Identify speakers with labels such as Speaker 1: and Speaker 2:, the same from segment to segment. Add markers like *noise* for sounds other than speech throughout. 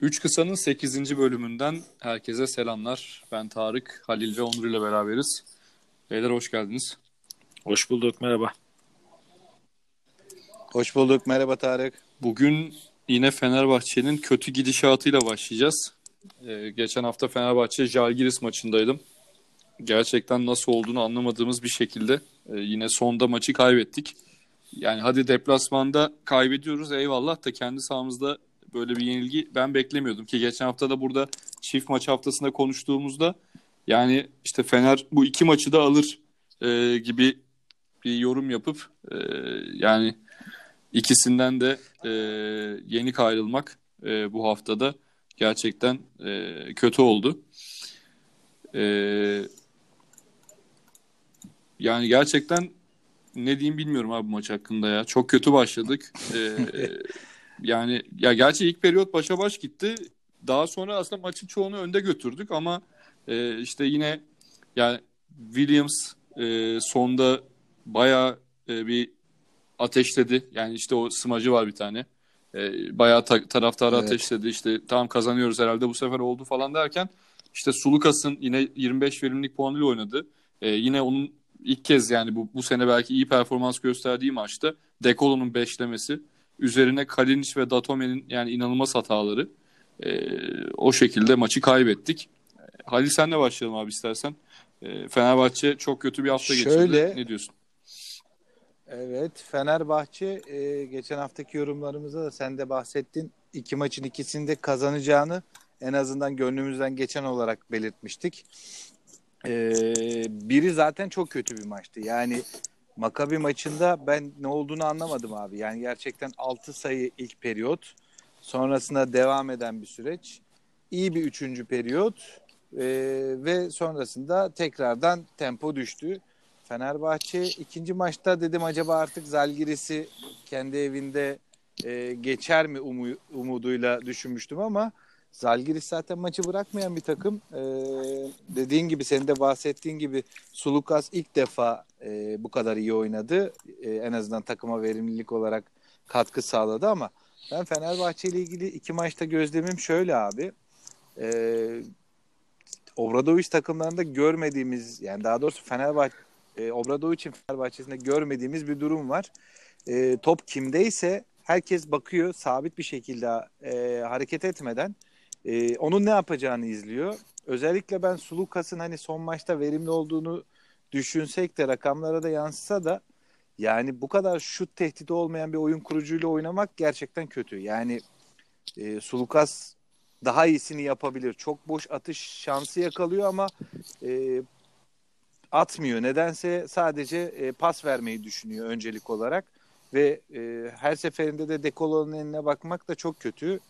Speaker 1: Üç Kısa'nın 8. bölümünden herkese selamlar. Ben Tarık, Halil ve Onur ile beraberiz. Beyler hoş geldiniz.
Speaker 2: Hoş bulduk, merhaba.
Speaker 3: Hoş bulduk, merhaba Tarık.
Speaker 1: Bugün yine Fenerbahçe'nin kötü gidişatıyla başlayacağız. Ee, geçen hafta Fenerbahçe Jalgiris maçındaydım. Gerçekten nasıl olduğunu anlamadığımız bir şekilde e, yine sonda maçı kaybettik. Yani hadi deplasmanda kaybediyoruz eyvallah da kendi sahamızda böyle bir yenilgi ben beklemiyordum ki geçen hafta da burada çift maç haftasında konuştuğumuzda yani işte Fener bu iki maçı da alır e, gibi bir yorum yapıp e, yani ikisinden de e, yenik ayrılmak e, bu haftada gerçekten e, kötü oldu. E, yani gerçekten ne diyeyim bilmiyorum abi bu maç hakkında ya. Çok kötü başladık. E, *laughs* yani ya gerçi ilk periyot başa baş gitti. Daha sonra aslında maçın çoğunu önde götürdük ama e, işte yine yani Williams e, sonda bayağı e, bir ateşledi. Yani işte o smacı var bir tane. E, bayağı ta- taraftarı evet. ateşledi. İşte tamam kazanıyoruz herhalde bu sefer oldu falan derken işte Sulukas'ın yine 25 verimlilik puanıyla oynadı. E, yine onun ilk kez yani bu, bu sene belki iyi performans gösterdiği maçta Dekolo'nun beşlemesi üzerine Kalinic ve Datome'nin yani inanılmaz hataları e, o şekilde maçı kaybettik. Halil senle başlayalım abi istersen. E, Fenerbahçe çok kötü bir hafta Şöyle, geçirdi. Ne diyorsun?
Speaker 3: Evet Fenerbahçe e, geçen haftaki yorumlarımızda da sen de bahsettin. İki maçın ikisinde kazanacağını en azından gönlümüzden geçen olarak belirtmiştik. E, biri zaten çok kötü bir maçtı. Yani Makabi maçında ben ne olduğunu anlamadım abi. Yani gerçekten 6 sayı ilk periyot. Sonrasında devam eden bir süreç. İyi bir üçüncü periyot. E, ve sonrasında tekrardan tempo düştü. Fenerbahçe ikinci maçta dedim acaba artık Zalgiris'i kendi evinde e, geçer mi umu, umuduyla düşünmüştüm ama Zalgiris zaten maçı bırakmayan bir takım. E, dediğin gibi senin de bahsettiğin gibi Sulukas ilk defa e, bu kadar iyi oynadı. E, en azından takıma verimlilik olarak katkı sağladı ama ben Fenerbahçe ile ilgili iki maçta gözlemim şöyle abi. E, Obradoviç takımlarında görmediğimiz yani daha doğrusu Fenerbahçe e, Obradoviç'in Fenerbahçe'sinde görmediğimiz bir durum var. E, top kimdeyse herkes bakıyor sabit bir şekilde e, hareket etmeden e, onun ne yapacağını izliyor. Özellikle ben Sulukas'ın hani son maçta verimli olduğunu düşünsek de rakamlara da yansısa da yani bu kadar şut tehdidi olmayan bir oyun kurucuyla oynamak gerçekten kötü. Yani e, Sulukas daha iyisini yapabilir. Çok boş atış şansı yakalıyor ama e, atmıyor. Nedense sadece e, pas vermeyi düşünüyor öncelik olarak ve e, her seferinde de Dekolo'nun eline bakmak da çok kötü.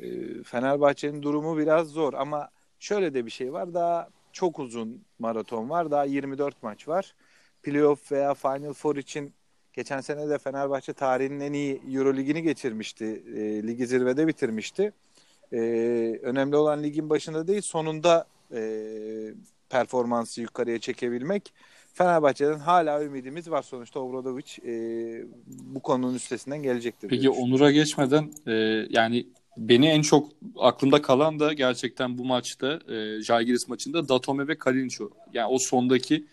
Speaker 3: E, Fenerbahçe'nin durumu biraz zor ama şöyle de bir şey var. Daha çok uzun maraton var. Daha 24 maç var. Playoff veya Final Four için geçen sene de Fenerbahçe tarihinin en iyi Euroligini geçirmişti. E, ligi zirvede bitirmişti. E, önemli olan ligin başında değil sonunda e, performansı yukarıya çekebilmek. Fenerbahçe'den hala ümidimiz var sonuçta Obradoviç e, bu konunun üstesinden gelecektir.
Speaker 1: Peki Onur'a geçmeden e, yani beni en çok aklımda kalan da gerçekten bu maçta e, Jalgiris maçında Datome ve Kalinic. Yani o sondaki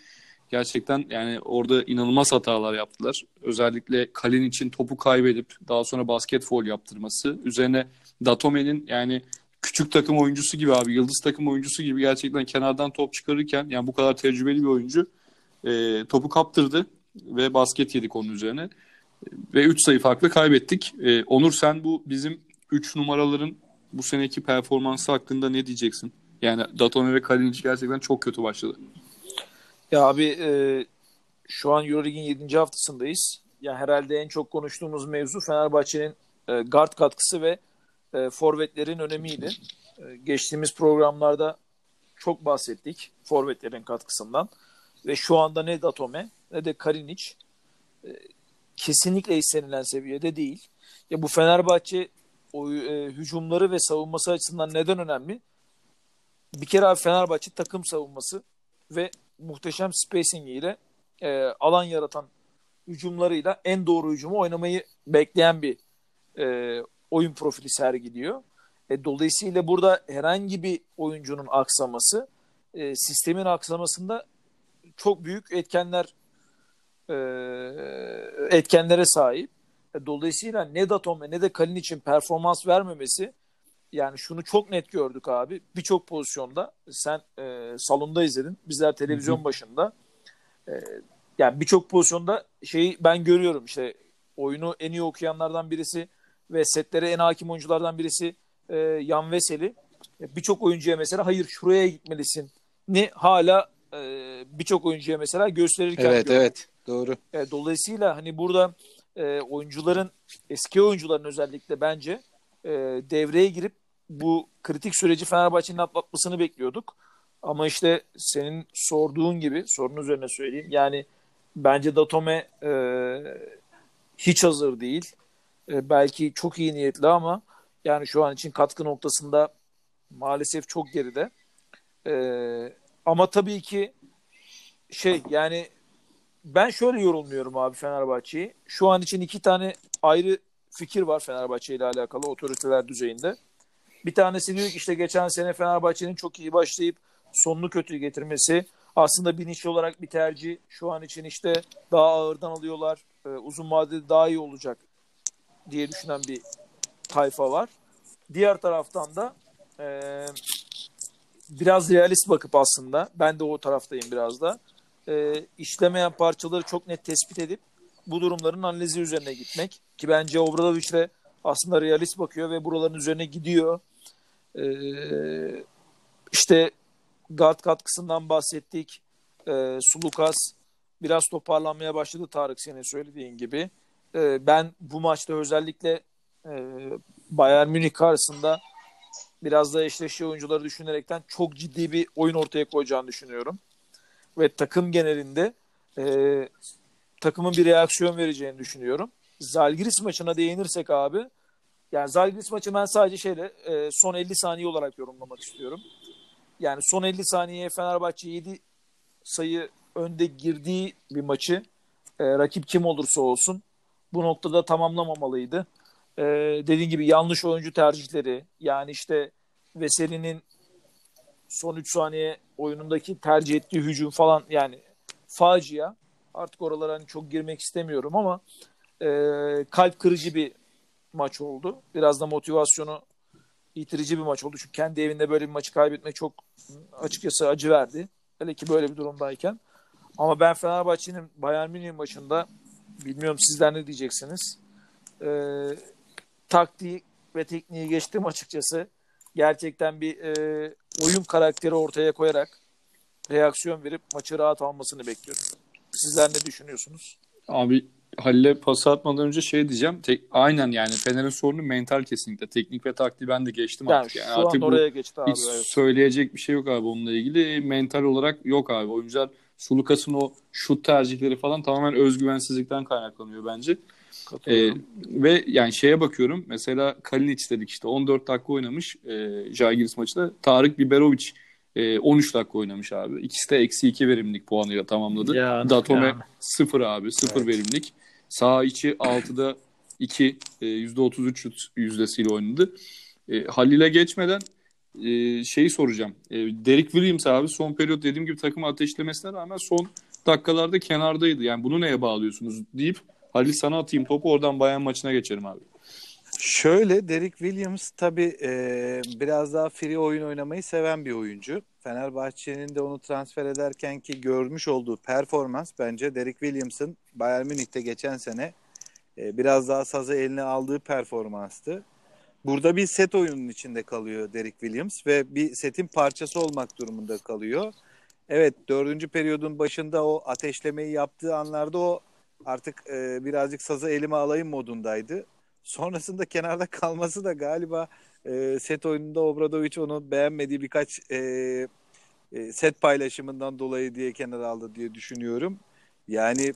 Speaker 1: gerçekten yani orada inanılmaz hatalar yaptılar. Özellikle Kalinic'in topu kaybedip daha sonra basket foul yaptırması. Üzerine Datome'nin yani küçük takım oyuncusu gibi abi yıldız takım oyuncusu gibi gerçekten kenardan top çıkarırken yani bu kadar tecrübeli bir oyuncu e, topu kaptırdı ve basket yedik onun üzerine. Ve 3 sayı farklı kaybettik. E, Onur sen bu bizim 3 numaraların bu seneki performansı hakkında ne diyeceksin? Yani Datome ve Kalinic gerçekten çok kötü başladı.
Speaker 2: Ya abi e, şu an Euroleague'in 7. haftasındayız. Ya herhalde en çok konuştuğumuz mevzu Fenerbahçe'nin e, guard katkısı ve e, forvetlerin önemiydi. E, geçtiğimiz programlarda çok bahsettik forvetlerin katkısından. Ve şu anda ne Datome ne de Kalinic e, kesinlikle istenilen seviyede değil. Ya bu Fenerbahçe o, e, hücumları ve savunması açısından neden önemli? Bir kere abi Fenerbahçe takım savunması ve muhteşem spacing ile e, alan yaratan hücumlarıyla en doğru hücumu oynamayı bekleyen bir e, oyun profili sergiliyor. E, dolayısıyla burada herhangi bir oyuncunun aksaması e, sistemin aksamasında çok büyük etkenler e, etkenlere sahip. E, dolayısıyla ne Datome ne de Kalin için performans vermemesi yani şunu çok net gördük abi. Birçok pozisyonda sen e, salonda izledin. Bizler televizyon başında. E, yani birçok pozisyonda şeyi ben görüyorum işte oyunu en iyi okuyanlardan birisi ve setlere en hakim oyunculardan birisi e, Yan Veseli. E, birçok oyuncuya mesela hayır şuraya gitmelisin. Ne hala e, birçok oyuncuya mesela gösterirken
Speaker 3: Evet
Speaker 2: gördüm.
Speaker 3: evet doğru.
Speaker 2: E, dolayısıyla hani burada e, oyuncuların eski oyuncuların özellikle bence e, devreye girip bu kritik süreci Fenerbahçe'nin atlatmasını bekliyorduk. Ama işte senin sorduğun gibi sorunun üzerine söyleyeyim. Yani bence Datome e, hiç hazır değil. E, belki çok iyi niyetli ama yani şu an için katkı noktasında maalesef çok geride. E, ama tabii ki şey yani ben şöyle yorulmuyorum abi Fenerbahçe'yi. Şu an için iki tane ayrı fikir var Fenerbahçe ile alakalı otoriteler düzeyinde. Bir tanesi diyor ki işte geçen sene Fenerbahçe'nin çok iyi başlayıp sonunu kötü getirmesi. Aslında bilinçli olarak bir tercih. Şu an için işte daha ağırdan alıyorlar. Ee, uzun vadede daha iyi olacak diye düşünen bir tayfa var. Diğer taraftan da e, biraz realist bakıp aslında ben de o taraftayım biraz da e, işlemeyen parçaları çok net tespit edip bu durumların analizi üzerine gitmek. Ki bence Obradoviç de aslında realist bakıyor ve buraların üzerine gidiyor. E, işte guard katkısından bahsettik. E, Sulukas biraz toparlanmaya başladı Tarık senin söylediğin gibi. E, ben bu maçta özellikle e, Bayern Münih karşısında biraz da eşleşiği oyuncuları düşünerekten çok ciddi bir oyun ortaya koyacağını düşünüyorum ve takım genelinde e, takımın bir reaksiyon vereceğini düşünüyorum. Zalgiris maçına değinirsek abi yani Zalgiris maçı ben sadece şeyle e, son 50 saniye olarak yorumlamak istiyorum. Yani son 50 saniyeye Fenerbahçe 7 sayı önde girdiği bir maçı e, rakip kim olursa olsun bu noktada tamamlamamalıydı. E, dediğim gibi yanlış oyuncu tercihleri yani işte Veseli'nin son 3 saniye oyunundaki tercih ettiği hücum falan yani facia. Artık oralara hani çok girmek istemiyorum ama e, kalp kırıcı bir maç oldu. Biraz da motivasyonu yitirici bir maç oldu. Çünkü kendi evinde böyle bir maçı kaybetmek çok açıkçası acı verdi. Hele ki böyle bir durumdayken. Ama ben Fenerbahçe'nin Bayern Münih maçında bilmiyorum sizler ne diyeceksiniz. E, taktiği ve tekniği geçtim açıkçası. Gerçekten bir e, oyun karakteri ortaya koyarak reaksiyon verip maçı rahat almasını bekliyorum. Sizler ne düşünüyorsunuz?
Speaker 1: Abi Halil'e pas atmadan önce şey diyeceğim. Tek, aynen yani Fener'in sorunu mental kesinlikle. Teknik ve taktiği ben de geçtim
Speaker 2: Yani
Speaker 1: artık. Yani
Speaker 2: şu
Speaker 1: artık
Speaker 2: an oraya geçti abi.
Speaker 1: hiç
Speaker 2: evet.
Speaker 1: söyleyecek bir şey yok abi onunla ilgili. Mental olarak yok abi. Oyuncular Sulukas'ın o şut tercihleri falan tamamen özgüvensizlikten kaynaklanıyor bence.
Speaker 2: Katılıyorum.
Speaker 1: ve yani şeye bakıyorum. Mesela Kalinic dedik işte 14 dakika oynamış e, Žalgiris maçında. Tarık Biberovic e, 13 dakika oynamış abi. İkisi de eksi 2 verimlilik puanıyla tamamladı.
Speaker 2: Yani,
Speaker 1: Datome
Speaker 2: yani.
Speaker 1: 0 abi. 0
Speaker 3: Evet.
Speaker 1: verimlilik. Sağ içi 6'da 2 e, %33 şut yüzdesiyle oynadı. E, Halil'e geçmeden e, şeyi soracağım. E, Derek Williams abi son periyot dediğim gibi takımı ateşlemesine rağmen son dakikalarda kenardaydı. Yani bunu neye bağlıyorsunuz deyip Halil sana atayım topu oradan Bayern maçına geçerim abi.
Speaker 3: Şöyle Derek Williams tabii e, biraz daha free oyun oynamayı seven bir oyuncu. Fenerbahçe'nin de onu transfer ederken ki görmüş olduğu performans bence Derek Williams'ın Bayern Münih'te geçen sene e, biraz daha sazı eline aldığı performanstı. Burada bir set oyunun içinde kalıyor Derek Williams ve bir setin parçası olmak durumunda kalıyor. Evet dördüncü periyodun başında o ateşlemeyi yaptığı anlarda o artık e, birazcık sazı elime alayım modundaydı. Sonrasında kenarda kalması da galiba e, set oyununda Obradoviç onu beğenmediği birkaç e, e, set paylaşımından dolayı diye kenara aldı diye düşünüyorum. Yani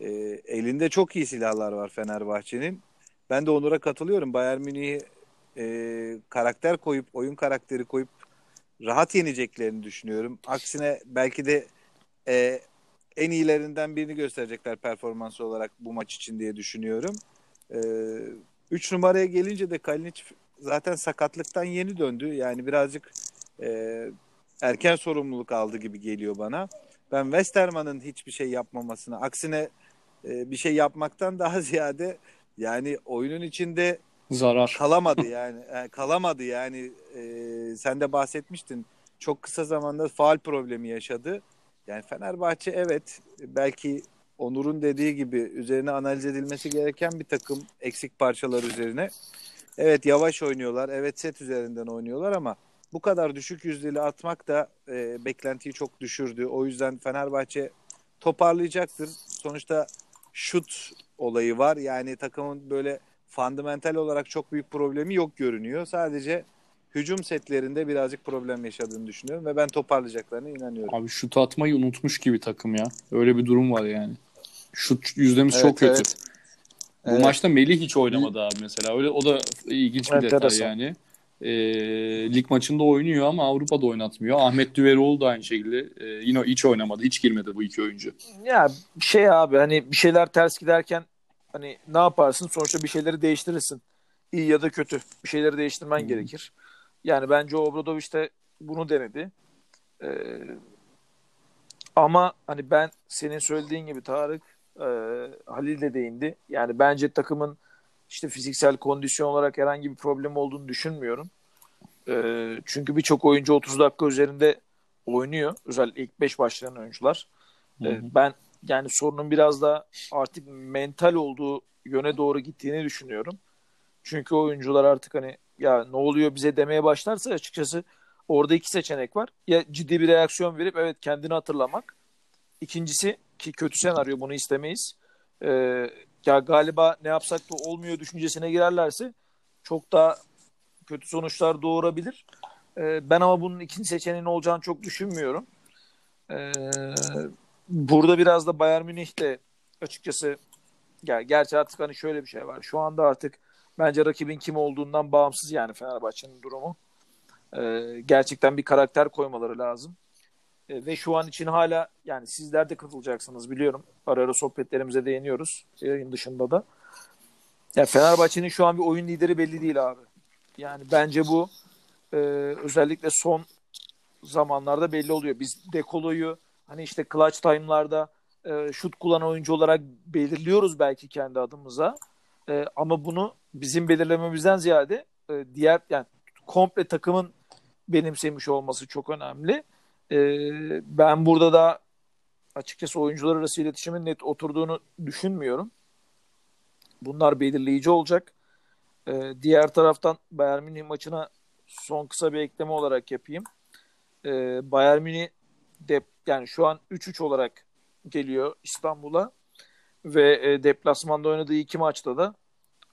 Speaker 3: e, elinde çok iyi silahlar var Fenerbahçe'nin. Ben de Onur'a katılıyorum. Bayern Münih'i e, karakter koyup, oyun karakteri koyup rahat yeneceklerini düşünüyorum. Aksine belki de e, en iyilerinden birini gösterecekler performans olarak bu maç için diye düşünüyorum. 3 numaraya gelince de Kalinic zaten sakatlıktan yeni döndü. Yani birazcık e, erken sorumluluk aldı gibi geliyor bana. Ben Westerman'ın hiçbir şey yapmamasına, aksine e, bir şey yapmaktan daha *laughs* ziyade yani oyunun içinde
Speaker 1: zarar
Speaker 3: kalamadı *laughs* yani. yani kalamadı yani. E, sen de bahsetmiştin. Çok kısa zamanda faal problemi yaşadı. Yani Fenerbahçe evet belki Onur'un dediği gibi üzerine analiz edilmesi gereken bir takım eksik parçalar üzerine. Evet yavaş oynuyorlar. Evet set üzerinden oynuyorlar ama bu kadar düşük yüzdeli atmak da e, beklentiyi çok düşürdü. O yüzden Fenerbahçe toparlayacaktır. Sonuçta şut olayı var. Yani takımın böyle fundamental olarak çok büyük problemi yok görünüyor. Sadece hücum setlerinde birazcık problem yaşadığını düşünüyorum ve ben toparlayacaklarına inanıyorum.
Speaker 1: Abi şut atmayı unutmuş gibi takım ya. Öyle bir durum var yani. Şut yüzdemiz
Speaker 3: Evet,
Speaker 1: çok kötü.
Speaker 3: evet.
Speaker 1: Bu
Speaker 3: Evet.
Speaker 1: maçta Melih hiç oynamadı abi mesela. Öyle o da ilginç bir detay
Speaker 2: Enteresan.
Speaker 1: yani. Ee, lig maçında oynuyor ama Avrupa'da oynatmıyor. Ahmet Düveroğlu da aynı şekilde e, yine hiç oynamadı. Hiç girmedi bu iki oyuncu.
Speaker 2: Ya şey abi hani bir şeyler ters giderken hani ne yaparsın? Sonuçta bir şeyleri değiştirirsin. İyi ya da kötü. Bir şeyleri değiştirmen
Speaker 1: Hı.
Speaker 2: gerekir. Yani bence Obradoviç de bunu denedi. Ee, ama hani ben senin söylediğin gibi Tarık e, Halil de değindi. Yani bence takımın işte fiziksel kondisyon olarak herhangi bir problem olduğunu düşünmüyorum. Ee, çünkü birçok oyuncu 30 dakika üzerinde oynuyor. Özellikle ilk 5 başlayan oyuncular.
Speaker 1: Hı hı.
Speaker 2: Ee, ben yani sorunun biraz da artık mental olduğu yöne doğru gittiğini düşünüyorum. Çünkü oyuncular artık hani ya ne oluyor bize demeye başlarsa açıkçası orada iki seçenek var. Ya ciddi bir reaksiyon verip evet kendini hatırlamak. İkincisi ki kötü senaryo bunu istemeyiz. Ee, ya galiba ne yapsak da olmuyor düşüncesine girerlerse çok daha kötü sonuçlar doğurabilir. Ee, ben ama bunun ikinci seçeneğin olacağını çok düşünmüyorum. Ee, burada biraz da Bayern Münih de açıkçası ya gerçi artık hani şöyle bir şey var. Şu anda artık bence rakibin kim olduğundan bağımsız yani Fenerbahçe'nin durumu. Ee, gerçekten bir karakter koymaları lazım. Ee, ve şu an için hala yani sizler de katılacaksınız biliyorum. Ara ara sohbetlerimize değiniyoruz yayın dışında da. Ya Fenerbahçe'nin şu an bir oyun lideri belli değil abi. Yani bence bu e, özellikle son zamanlarda belli oluyor. Biz Dekolo'yu hani işte clutch time'larda e, şut kullanan oyuncu olarak belirliyoruz belki kendi adımıza. E, ama bunu bizim belirlememizden ziyade e, diğer yani komple takımın benimsemiş olması çok önemli. E, ben burada da açıkçası oyuncular arası iletişimin net oturduğunu düşünmüyorum. Bunlar belirleyici olacak. E, diğer taraftan Bayern Münih maçına son kısa bir ekleme olarak yapayım. E, Bayern Münih de, yani şu an 3-3 olarak geliyor İstanbul'a ve e, deplasmanda oynadığı iki maçta da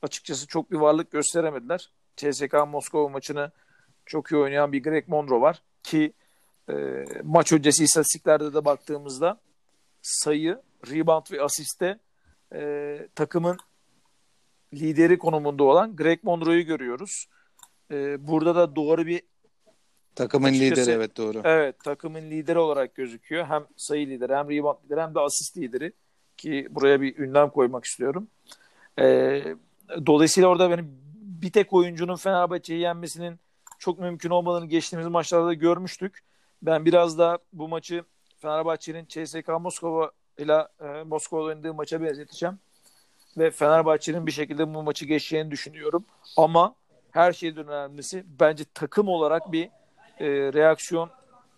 Speaker 2: açıkçası çok bir varlık gösteremediler. CSK Moskova maçını çok iyi oynayan bir Greg Monroe var ki e, maç öncesi istatistiklerde de baktığımızda sayı, rebound ve asiste e, takımın lideri konumunda olan Greg Monroe'yu görüyoruz. E, burada da doğru bir
Speaker 3: Takımın
Speaker 2: Açıkçası-
Speaker 3: lideri evet doğru.
Speaker 2: Evet takımın lideri olarak gözüküyor. Hem sayı lideri hem rebound lideri hem de asist lideri. Ki buraya bir ünlem koymak istiyorum. Ee, dolayısıyla orada benim bir tek oyuncunun Fenerbahçe'yi yenmesinin çok mümkün olmadığını geçtiğimiz maçlarda da görmüştük. Ben biraz da bu maçı Fenerbahçe'nin CSK Moskova ile e, Moskova'da oynadığı maça benzeteceğim. Ve Fenerbahçe'nin bir şekilde bu maçı geçeceğini düşünüyorum. Ama her şeyden önemlisi bence takım olarak bir e, reaksiyon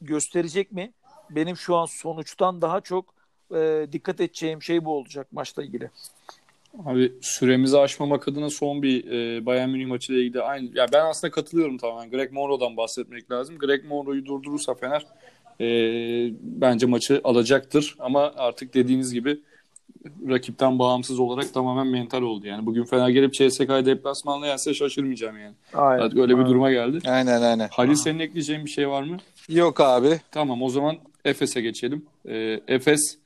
Speaker 2: gösterecek mi? Benim şu an sonuçtan daha çok e, dikkat edeceğim şey bu olacak maçla ilgili.
Speaker 1: Abi süremizi aşmamak adına son bir e, Bayern Münih maçıyla ilgili aynı. Ya ben aslında katılıyorum tamamen. Greg Monroe'dan bahsetmek lazım. Greg Monroe'yu durdurursa Fener e, bence maçı alacaktır. Ama artık dediğiniz gibi rakipten bağımsız olarak tamamen mental oldu. Yani bugün Fener gelip CSK'yı deplasmanla yense şaşırmayacağım yani.
Speaker 2: Aynen.
Speaker 1: Artık öyle bir duruma geldi.
Speaker 3: Aynen aynen.
Speaker 1: Halil senin ekleyeceğin bir şey var mı?
Speaker 3: Yok abi.
Speaker 1: Tamam o zaman Efes'e geçelim. Ee, Efes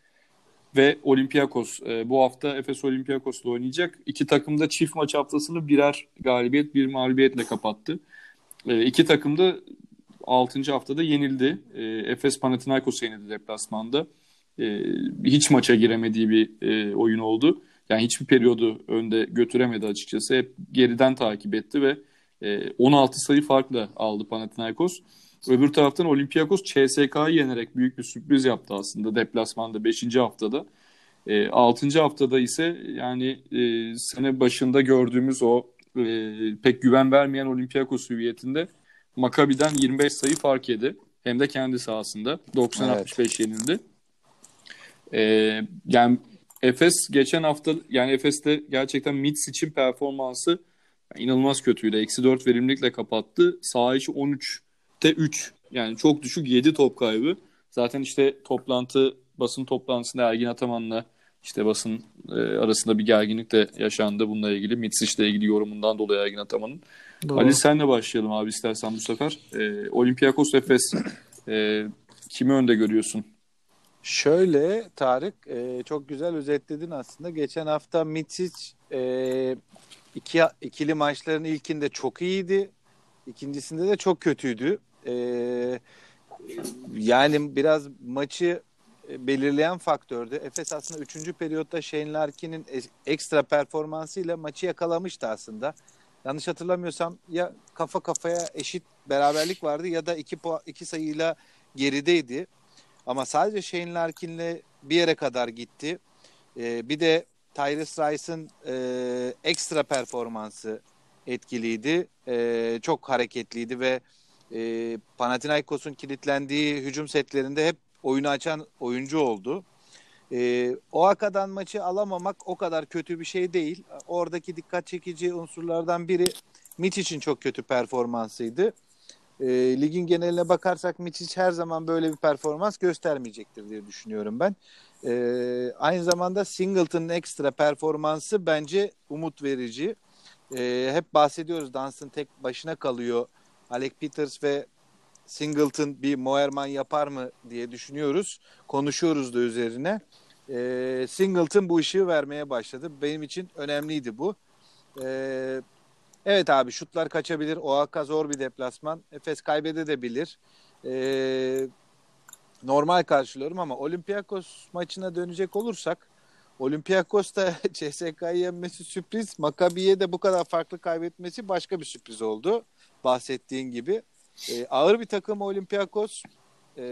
Speaker 1: ve Olympiakos e, bu hafta Efes Olympiakos'la oynayacak. İki takım da çift maç haftasını birer galibiyet bir mağlubiyetle kapattı. E, iki takım da 6. haftada yenildi. E, Efes Panathinaikos'u yenildi deplasmanda. E, hiç maça giremediği bir e, oyun oldu. Yani hiçbir periyodu önde götüremedi açıkçası. Hep geriden takip etti ve E, 16 sayı farkla aldı Panathinaikos. Öbür taraftan Olympiakos CSK'yı yenerek büyük bir sürpriz yaptı aslında deplasmanda 5. haftada. E, 6. haftada ise yani e, sene başında gördüğümüz o e, pek güven vermeyen Olympiakos hüviyetinde Makabi'den 25 sayı fark yedi. Hem de kendi sahasında. 90-65 evet. yenildi. E, yani Efes geçen hafta yani Efes'te gerçekten Mitz için performansı inanılmaz kötüydü. Eksi 4 verimlilikle kapattı. Sağ içi 13'te 3. Yani çok düşük 7 top kaybı. Zaten işte toplantı basın toplantısında Ergin Ataman'la işte basın e, arasında bir gerginlik de yaşandı bununla ilgili. Mitsic ile ilgili yorumundan dolayı Ergin Ataman'ın. Doğru. Ali senle başlayalım abi istersen bu sefer. E, Olympiakos Efes e, kimi önde görüyorsun?
Speaker 3: Şöyle Tarık e, çok güzel özetledin aslında. Geçen hafta Mitsic e, iki, ikili maçların ilkinde çok iyiydi. İkincisinde de çok kötüydü. E, yani biraz maçı e, belirleyen faktördü. Efes aslında 3. periyotta Shane Larkin'in ekstra performansıyla maçı yakalamıştı aslında. Yanlış hatırlamıyorsam ya kafa kafaya eşit beraberlik vardı ya da iki, iki sayıyla gerideydi. Ama sadece Shane Larkin'le bir yere kadar gitti. Ee, bir de Tyrese Rice'ın e, ekstra performansı etkiliydi. E, çok hareketliydi ve e, Panathinaikos'un kilitlendiği hücum setlerinde hep oyunu açan oyuncu oldu. E, Oaka'dan maçı alamamak o kadar kötü bir şey değil. Oradaki dikkat çekici unsurlardan biri Mitch için çok kötü performansıydı. E, ligin geneline bakarsak Mitch her zaman böyle bir performans göstermeyecektir diye düşünüyorum ben. E, aynı zamanda Singleton'ın ekstra performansı bence umut verici. E, hep bahsediyoruz Dunstan tek başına kalıyor. Alec Peters ve Singleton bir Moerman yapar mı diye düşünüyoruz. Konuşuyoruz da üzerine. E, Singleton bu ışığı vermeye başladı. Benim için önemliydi bu. E, evet abi şutlar kaçabilir. Oaka zor bir deplasman. Efes kaybedebilir. E, normal karşılıyorum ama Olympiakos maçına dönecek olursak Olympiakos da *laughs* CSK'yı yenmesi sürpriz. Makabi'ye de bu kadar farklı kaybetmesi başka bir sürpriz oldu. Bahsettiğin gibi. E, ağır bir takım Olympiakos. E,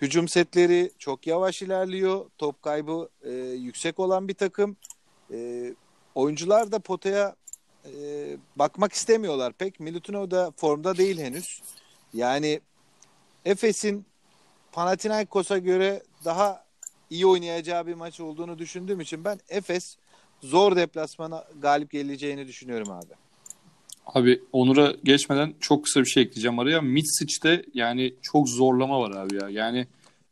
Speaker 3: hücum setleri çok yavaş ilerliyor. Top kaybı e, yüksek olan bir takım. E, oyuncular da potaya e, bakmak istemiyorlar pek. Milutinov da formda değil henüz. Yani Efes'in Panathinaikos'a göre daha iyi oynayacağı bir maç olduğunu düşündüğüm için ben Efes zor deplasmana galip geleceğini düşünüyorum abi.
Speaker 1: Abi Onur'a geçmeden çok kısa bir şey ekleyeceğim araya. Mitsic'te yani çok zorlama var abi ya. Yani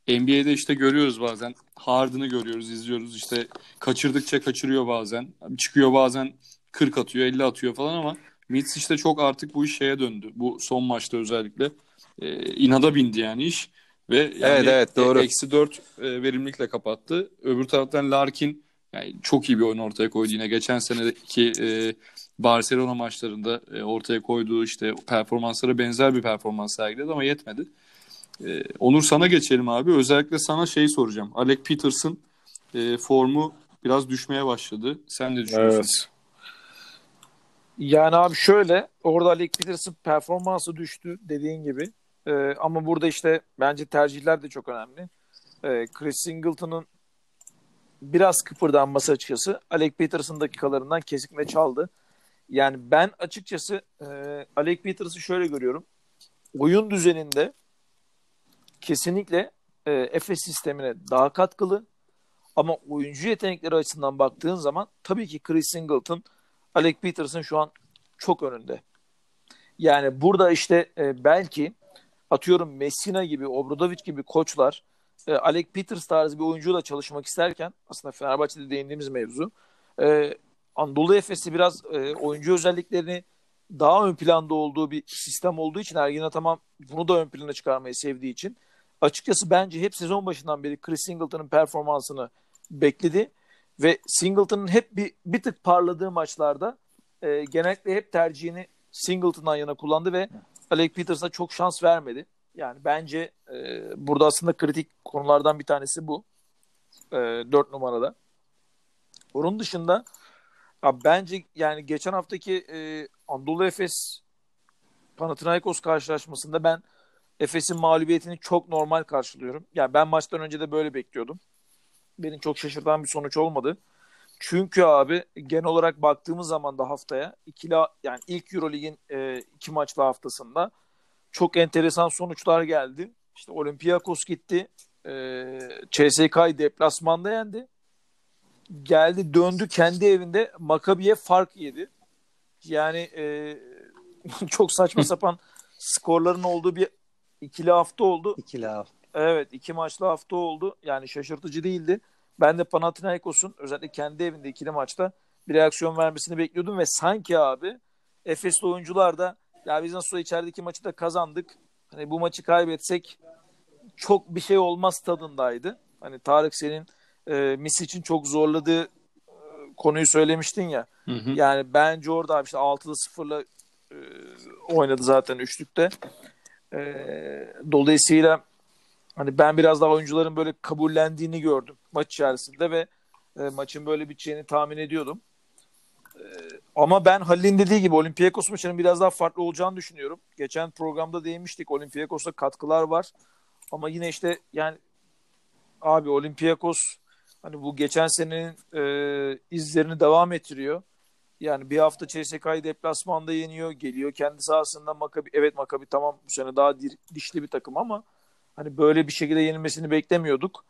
Speaker 1: NBA'de işte görüyoruz bazen. Harden'ı görüyoruz, izliyoruz. İşte kaçırdıkça kaçırıyor bazen. Çıkıyor bazen 40 atıyor, 50 atıyor falan ama Mitsic'te çok artık bu iş şeye döndü. Bu son maçta özellikle. Ee, inada bindi yani iş. Ve yani
Speaker 3: evet evet doğru.
Speaker 1: Eksi 4 e, verimlilikle kapattı. Öbür taraftan Larkin yani çok iyi bir oyun ortaya koydu yine. Geçen seneki e, Barcelona maçlarında e, ortaya koyduğu işte performanslara benzer bir performans sergiledi ama yetmedi. E, Onur sana geçelim abi. Özellikle sana şey soracağım. Alec Peterson e, formu biraz düşmeye başladı. Sen ne düşünüyorsun? Evet.
Speaker 2: Yani abi şöyle orada Alec Peterson performansı düştü dediğin gibi. Ee, ama burada işte bence tercihler de çok önemli. Ee, Chris Singleton'ın biraz kıpırdanması açıkçası Alec Peterson dakikalarından kesikme çaldı. Yani ben açıkçası e, Alec Peters'ı şöyle görüyorum. Oyun düzeninde kesinlikle e, Efes sistemine daha katkılı. Ama oyuncu yetenekleri açısından baktığın zaman tabii ki Chris Singleton, Alec Peterson şu an çok önünde. Yani burada işte e, belki atıyorum Messina gibi, Obradovic gibi koçlar e, Alec Peters tarzı bir oyuncuyla çalışmak isterken aslında Fenerbahçe'de değindiğimiz mevzu e, Anadolu Efes'i biraz e, oyuncu özelliklerini daha ön planda olduğu bir sistem olduğu için Ergin Ataman bunu da ön plana çıkarmayı sevdiği için açıkçası bence hep sezon başından beri Chris Singleton'ın performansını bekledi ve Singleton'ın hep bir, bir tık parladığı maçlarda e, genellikle hep tercihini Singleton'dan yana kullandı ve Alec Peters'a çok şans vermedi. Yani bence e, burada aslında kritik konulardan bir tanesi bu. E, 4 numarada. Onun dışında ya bence yani geçen haftaki e, Anadolu Efes Panathinaikos karşılaşmasında ben Efes'in mağlubiyetini çok normal karşılıyorum. Yani ben maçtan önce de böyle bekliyordum. Beni çok şaşırtan bir sonuç olmadı. Çünkü abi genel olarak baktığımız zaman da haftaya ikili yani ilk EuroLeague'in e, iki maçlı haftasında çok enteresan sonuçlar geldi. İşte Olympiakos gitti. E, CSK'yı deplasmanda yendi. Geldi döndü kendi evinde Makabi'ye fark yedi. Yani e, *laughs* çok saçma sapan skorların olduğu bir ikili hafta oldu.
Speaker 3: İkili hafta.
Speaker 2: Evet iki maçlı hafta oldu. Yani şaşırtıcı değildi. Ben de Panathinaikos'un özellikle kendi evinde ikili maçta bir reaksiyon vermesini bekliyordum ve sanki abi Efesli oyuncular da ya biz nasıl içerideki maçı da kazandık. Hani bu maçı kaybetsek çok bir şey olmaz tadındaydı. Hani Tarık senin e, Mis için çok zorladığı e, konuyu söylemiştin ya.
Speaker 1: Hı hı.
Speaker 2: Yani bence orada abi işte 6'da 0'la e, oynadı zaten üçlükte. E, dolayısıyla hani ben biraz daha oyuncuların böyle kabullendiğini gördüm maç içerisinde ve e, maçın böyle biteceğini tahmin ediyordum. E, ama ben Halil'in dediği gibi Olympiakos maçının biraz daha farklı olacağını düşünüyorum. Geçen programda değinmiştik. Olympiakos'ta katkılar var. Ama yine işte yani abi Olympiakos hani bu geçen senenin e, izlerini devam ettiriyor. Yani bir hafta CSK'yı deplasmanda yeniyor. Geliyor kendi sahasında Makabi. Evet Makabi tamam bu sene daha dir- dişli bir takım ama hani böyle bir şekilde yenilmesini beklemiyorduk.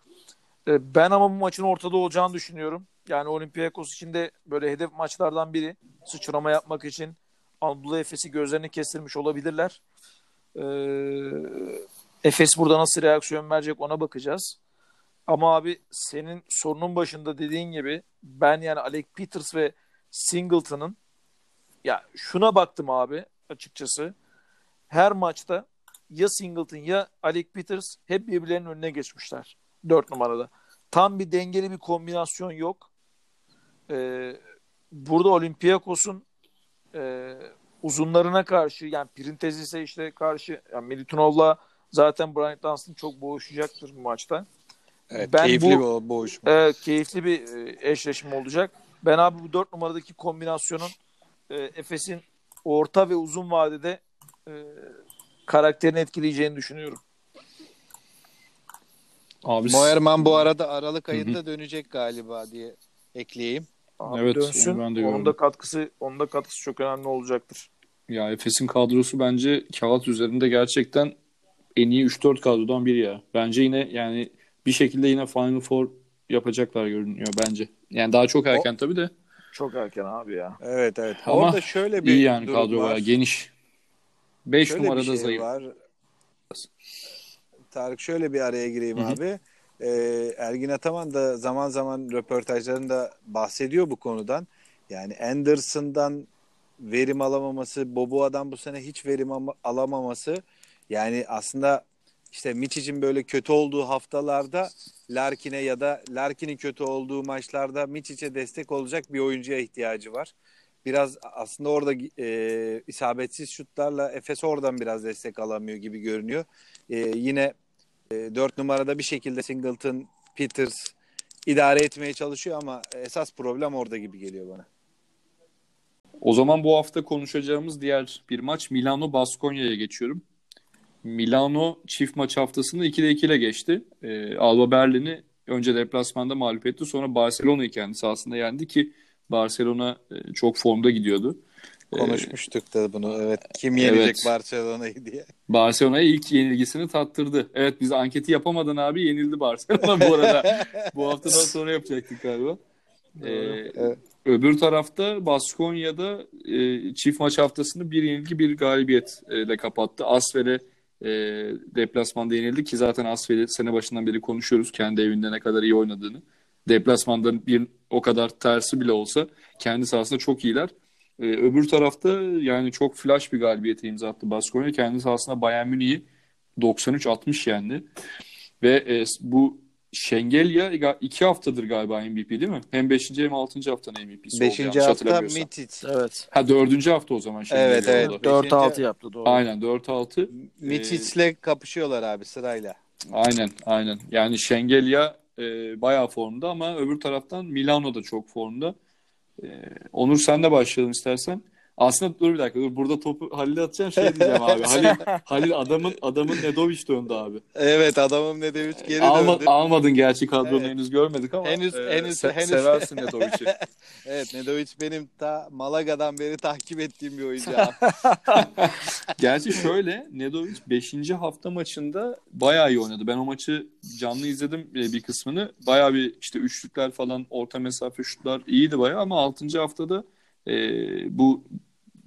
Speaker 2: E, ben ama bu maçın ortada olacağını düşünüyorum. Yani Olympiakos için de böyle hedef maçlardan biri. Sıçrama yapmak için Anadolu Efes'i gözlerini kestirmiş olabilirler. E, Efes burada nasıl reaksiyon verecek ona bakacağız. Ama abi senin sorunun başında dediğin gibi ben yani Alec Peters ve Singleton'ın ya şuna baktım abi açıkçası. Her maçta ya Singleton ya Alec Peters hep birbirlerinin önüne geçmişler. Dört numarada. Tam bir dengeli bir kombinasyon yok. Ee, burada Olympiakos'un e, uzunlarına karşı yani Printezis'e işte karşı yani Milutinov'la zaten Bryant Dunstan çok boğuşacaktır bu maçta.
Speaker 3: Evet,
Speaker 2: Ben
Speaker 3: keyifli
Speaker 2: bu-
Speaker 3: bir boğuşma.
Speaker 2: Evet, keyifli bir e, eşleşme olacak. Ben abi bu dört numaradaki kombinasyonun e, Efes'in orta ve uzun vadede e, karakterini etkileyeceğini düşünüyorum.
Speaker 1: Abi
Speaker 3: Moerman bu arada Aralık ayında dönecek galiba diye ekleyeyim.
Speaker 2: Abi
Speaker 1: Evet,
Speaker 2: dönsün.
Speaker 1: ben de
Speaker 2: onun da katkısı onun da katkısı çok önemli olacaktır.
Speaker 1: ya Efes'in kadrosu bence kağıt üzerinde gerçekten en iyi 3-4 kadrodan biri ya. Bence yine yani bir şekilde yine Final Four yapacaklar görünüyor bence. Yani daha çok erken tabii de.
Speaker 2: Çok erken abi ya.
Speaker 3: Evet evet.
Speaker 1: Ama
Speaker 3: Orada şöyle bir
Speaker 1: İyi yani
Speaker 3: durum
Speaker 1: kadro
Speaker 3: var.
Speaker 1: bayağı geniş. 5
Speaker 3: Şöyle bir
Speaker 1: numarada
Speaker 3: şey
Speaker 1: zayıf.
Speaker 3: var. Tarık şöyle bir araya gireyim
Speaker 1: Hı hı.
Speaker 3: abi. Ee, Ergin Ataman da zaman zaman röportajlarında bahsediyor bu konudan. Yani Anderson'dan verim alamaması, Boboa'dan bu sene hiç verim ama- alamaması. Yani aslında işte Miçic'in böyle kötü olduğu haftalarda Larkin'e ya da Larkin'in kötü olduğu maçlarda Miçic'e destek olacak bir oyuncuya ihtiyacı var. Biraz aslında orada e, isabetsiz şutlarla Efes oradan biraz destek alamıyor gibi görünüyor. E, yine e, 4 numarada bir şekilde Singleton, Peters idare etmeye çalışıyor ama esas problem orada gibi geliyor bana.
Speaker 1: O zaman bu hafta konuşacağımız diğer bir maç Milano Baskonya'ya geçiyorum. Milano çift maç haftasını 2'de 2 ile geçti. Ee, Alba Berlin'i önce deplasmanda mağlup etti. Sonra Barcelona'yı kendi sahasında yendi ki Barcelona e, çok formda gidiyordu. Ee,
Speaker 3: Konuşmuştuk da bunu. Evet. Kim yenecek
Speaker 1: Evet.
Speaker 3: Barcelona'yı diye.
Speaker 1: Barcelona'ya ilk yenilgisini tattırdı. Evet biz anketi yapamadan abi yenildi Barcelona bu arada. *laughs* bu haftadan sonra yapacaktık galiba. Ee,
Speaker 3: Evet.
Speaker 1: Öbür tarafta Baskonya'da e, çift maç haftasını bir yenilgi bir galibiyetle kapattı. Asfel'e e, deplasmanda yenildi ki zaten Asfel'i sene başından beri konuşuyoruz kendi evinde ne kadar iyi oynadığını. Deplasmanda bir o kadar tersi bile olsa kendi sahasında çok iyiler. E, öbür tarafta yani çok flash bir galibiyete imza attı Baskonya. Kendi sahasında Bayern Münih'i 93-60 yendi. Ve e, bu Şengelya iki haftadır galiba MVP değil mi? Hem 5. hem 6. haftanın MVP'si oldu
Speaker 3: Beşinci
Speaker 1: yanlış
Speaker 3: hafta
Speaker 1: hatırlamıyorsam.
Speaker 3: Mitic.
Speaker 2: Evet.
Speaker 1: Ha dördüncü hafta o zaman Şengelya
Speaker 3: Evet, evet.
Speaker 1: oldu.
Speaker 3: Beşinci-
Speaker 2: 4-6 yaptı doğru.
Speaker 1: Aynen 4-6.
Speaker 3: Mitic'le kapışıyorlar abi sırayla.
Speaker 1: Aynen aynen. Yani Şengelya e, bayağı formda ama öbür taraftan Milano da çok formda. E, Onur sen de başlayalım istersen. Aslında dur bir dakika dur burada topu Halil'e atacağım şey diyeceğim abi. Halil, *laughs* Halil adamın adamın Nedovic döndü abi.
Speaker 3: Evet adamım Nedeviç geri
Speaker 1: Alma,
Speaker 3: döndü.
Speaker 1: almadın gerçi kadronu
Speaker 3: Evet.
Speaker 1: henüz görmedik ama
Speaker 3: Henüz-
Speaker 1: e,
Speaker 3: henüz-
Speaker 1: se-
Speaker 3: henüz.
Speaker 1: seversin Nedovic'i. *laughs*
Speaker 3: Evet Nedoviç benim ta Malaga'dan beri takip ettiğim bir oyuncu. *laughs*
Speaker 1: Gerçi şöyle Nedovic 5. hafta maçında bayağı iyi oynadı. Ben o maçı canlı izledim e, bir kısmını. Bayağı bir işte üçlükler falan orta mesafe şutlar iyiydi bayağı ama 6. haftada e, bu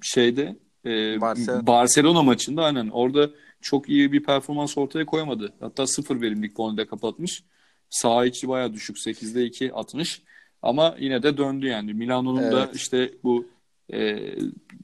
Speaker 1: şeyde e,
Speaker 3: Barcelona.
Speaker 1: Barcelona maçında aynen orada çok iyi bir performans ortaya koyamadı. Hatta sıfır verimlilik puanıyla kapatmış. Sağ içi bayağı düşük. 8'de 2 atmış. Ama yine de döndü yani. Milano'nun da
Speaker 3: Evet.
Speaker 1: işte bu e,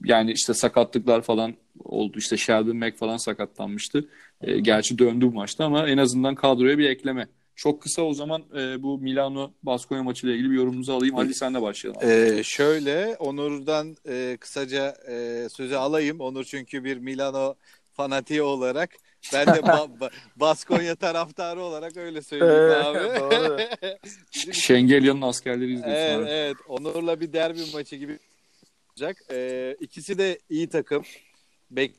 Speaker 1: yani işte sakatlıklar falan oldu. İşte Sheldon Mack falan sakatlanmıştı. E, gerçi döndü bu maçta ama en azından kadroya bir ekleme. Çok kısa o zaman e, bu Milano Baskonya maçıyla ilgili bir yorumunuzu alayım. Hadi senle başlayalım.
Speaker 3: Ee, şöyle Onur'dan e, kısaca e, sözü alayım. Onur çünkü bir Milano fanatiği olarak ben de ba- ba- Baskonya taraftarı olarak öyle söyleyeyim abi. *laughs* *laughs* Bizim-
Speaker 1: Şengelya'nın askerleri izliyorsun
Speaker 3: evet,
Speaker 1: abi.
Speaker 3: evet. Onur'la bir derbi maçı gibi olacak. Ee, ikisi de iyi takım. Bek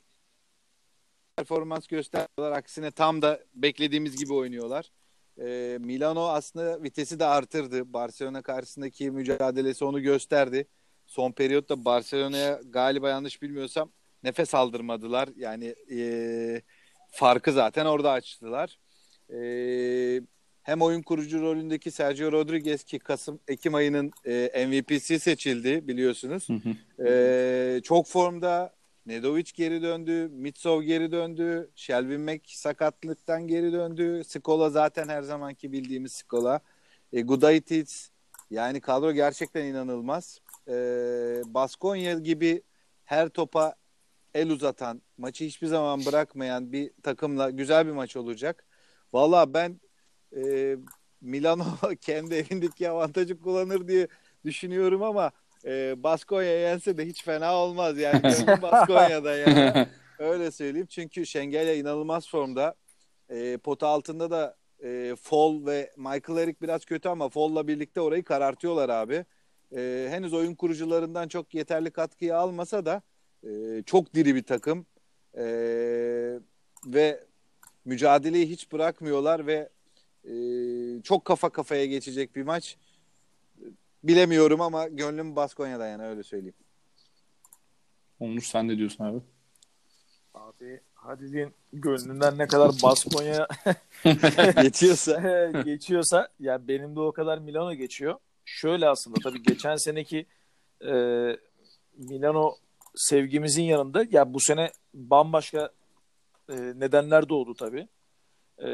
Speaker 3: performans gösteriyorlar. Aksine tam da beklediğimiz gibi oynuyorlar. Ee, Milano aslında vitesi de artırdı. Barcelona karşısındaki mücadelesi onu gösterdi. Son periyotta Barcelona'ya galiba yanlış bilmiyorsam nefes aldırmadılar. Yani ee, farkı zaten orada açtılar. Ee, hem oyun kurucu rolündeki Sergio Rodriguez ki Kasım Ekim ayının e, MVP'si seçildi biliyorsunuz.
Speaker 1: Hı hı.
Speaker 3: Ee, çok formda. Nedovic geri döndü. Mitsov geri döndü. Shelvin Mack sakatlıktan geri döndü. Skola zaten her zamanki bildiğimiz Skola. E, Gudaitis yani kadro gerçekten inanılmaz. E, Baskonya gibi her topa el uzatan, maçı hiçbir zaman bırakmayan bir takımla güzel bir maç olacak. Valla ben e, Milano *laughs* kendi evindeki avantajı kullanır diye düşünüyorum ama e, Baskonya yense de hiç fena olmaz yani. *laughs* Baskonya'da yani. Öyle söyleyeyim. Çünkü Şengelya inanılmaz formda. E, pota altında da e, Fall ve Michael Eric biraz kötü ama Fall'la birlikte orayı karartıyorlar abi. E, henüz oyun kurucularından çok yeterli katkıyı almasa da e, çok diri bir takım. E, ve mücadeleyi hiç bırakmıyorlar ve e, çok kafa kafaya geçecek bir maç. Bilemiyorum ama gönlüm Baskonya'da yani öyle söyleyeyim.
Speaker 1: Onur sen ne diyorsun abi?
Speaker 2: Abi Halil'in gönlünden ne kadar Baskonya *laughs*
Speaker 3: Geçiyorsa. *laughs*
Speaker 2: geçiyorsa yani benim de o kadar Milano geçiyor. Şöyle aslında tabii geçen seneki e, Milano sevgimizin yanında ya bu sene bambaşka e, nedenler doğdu tabii. E,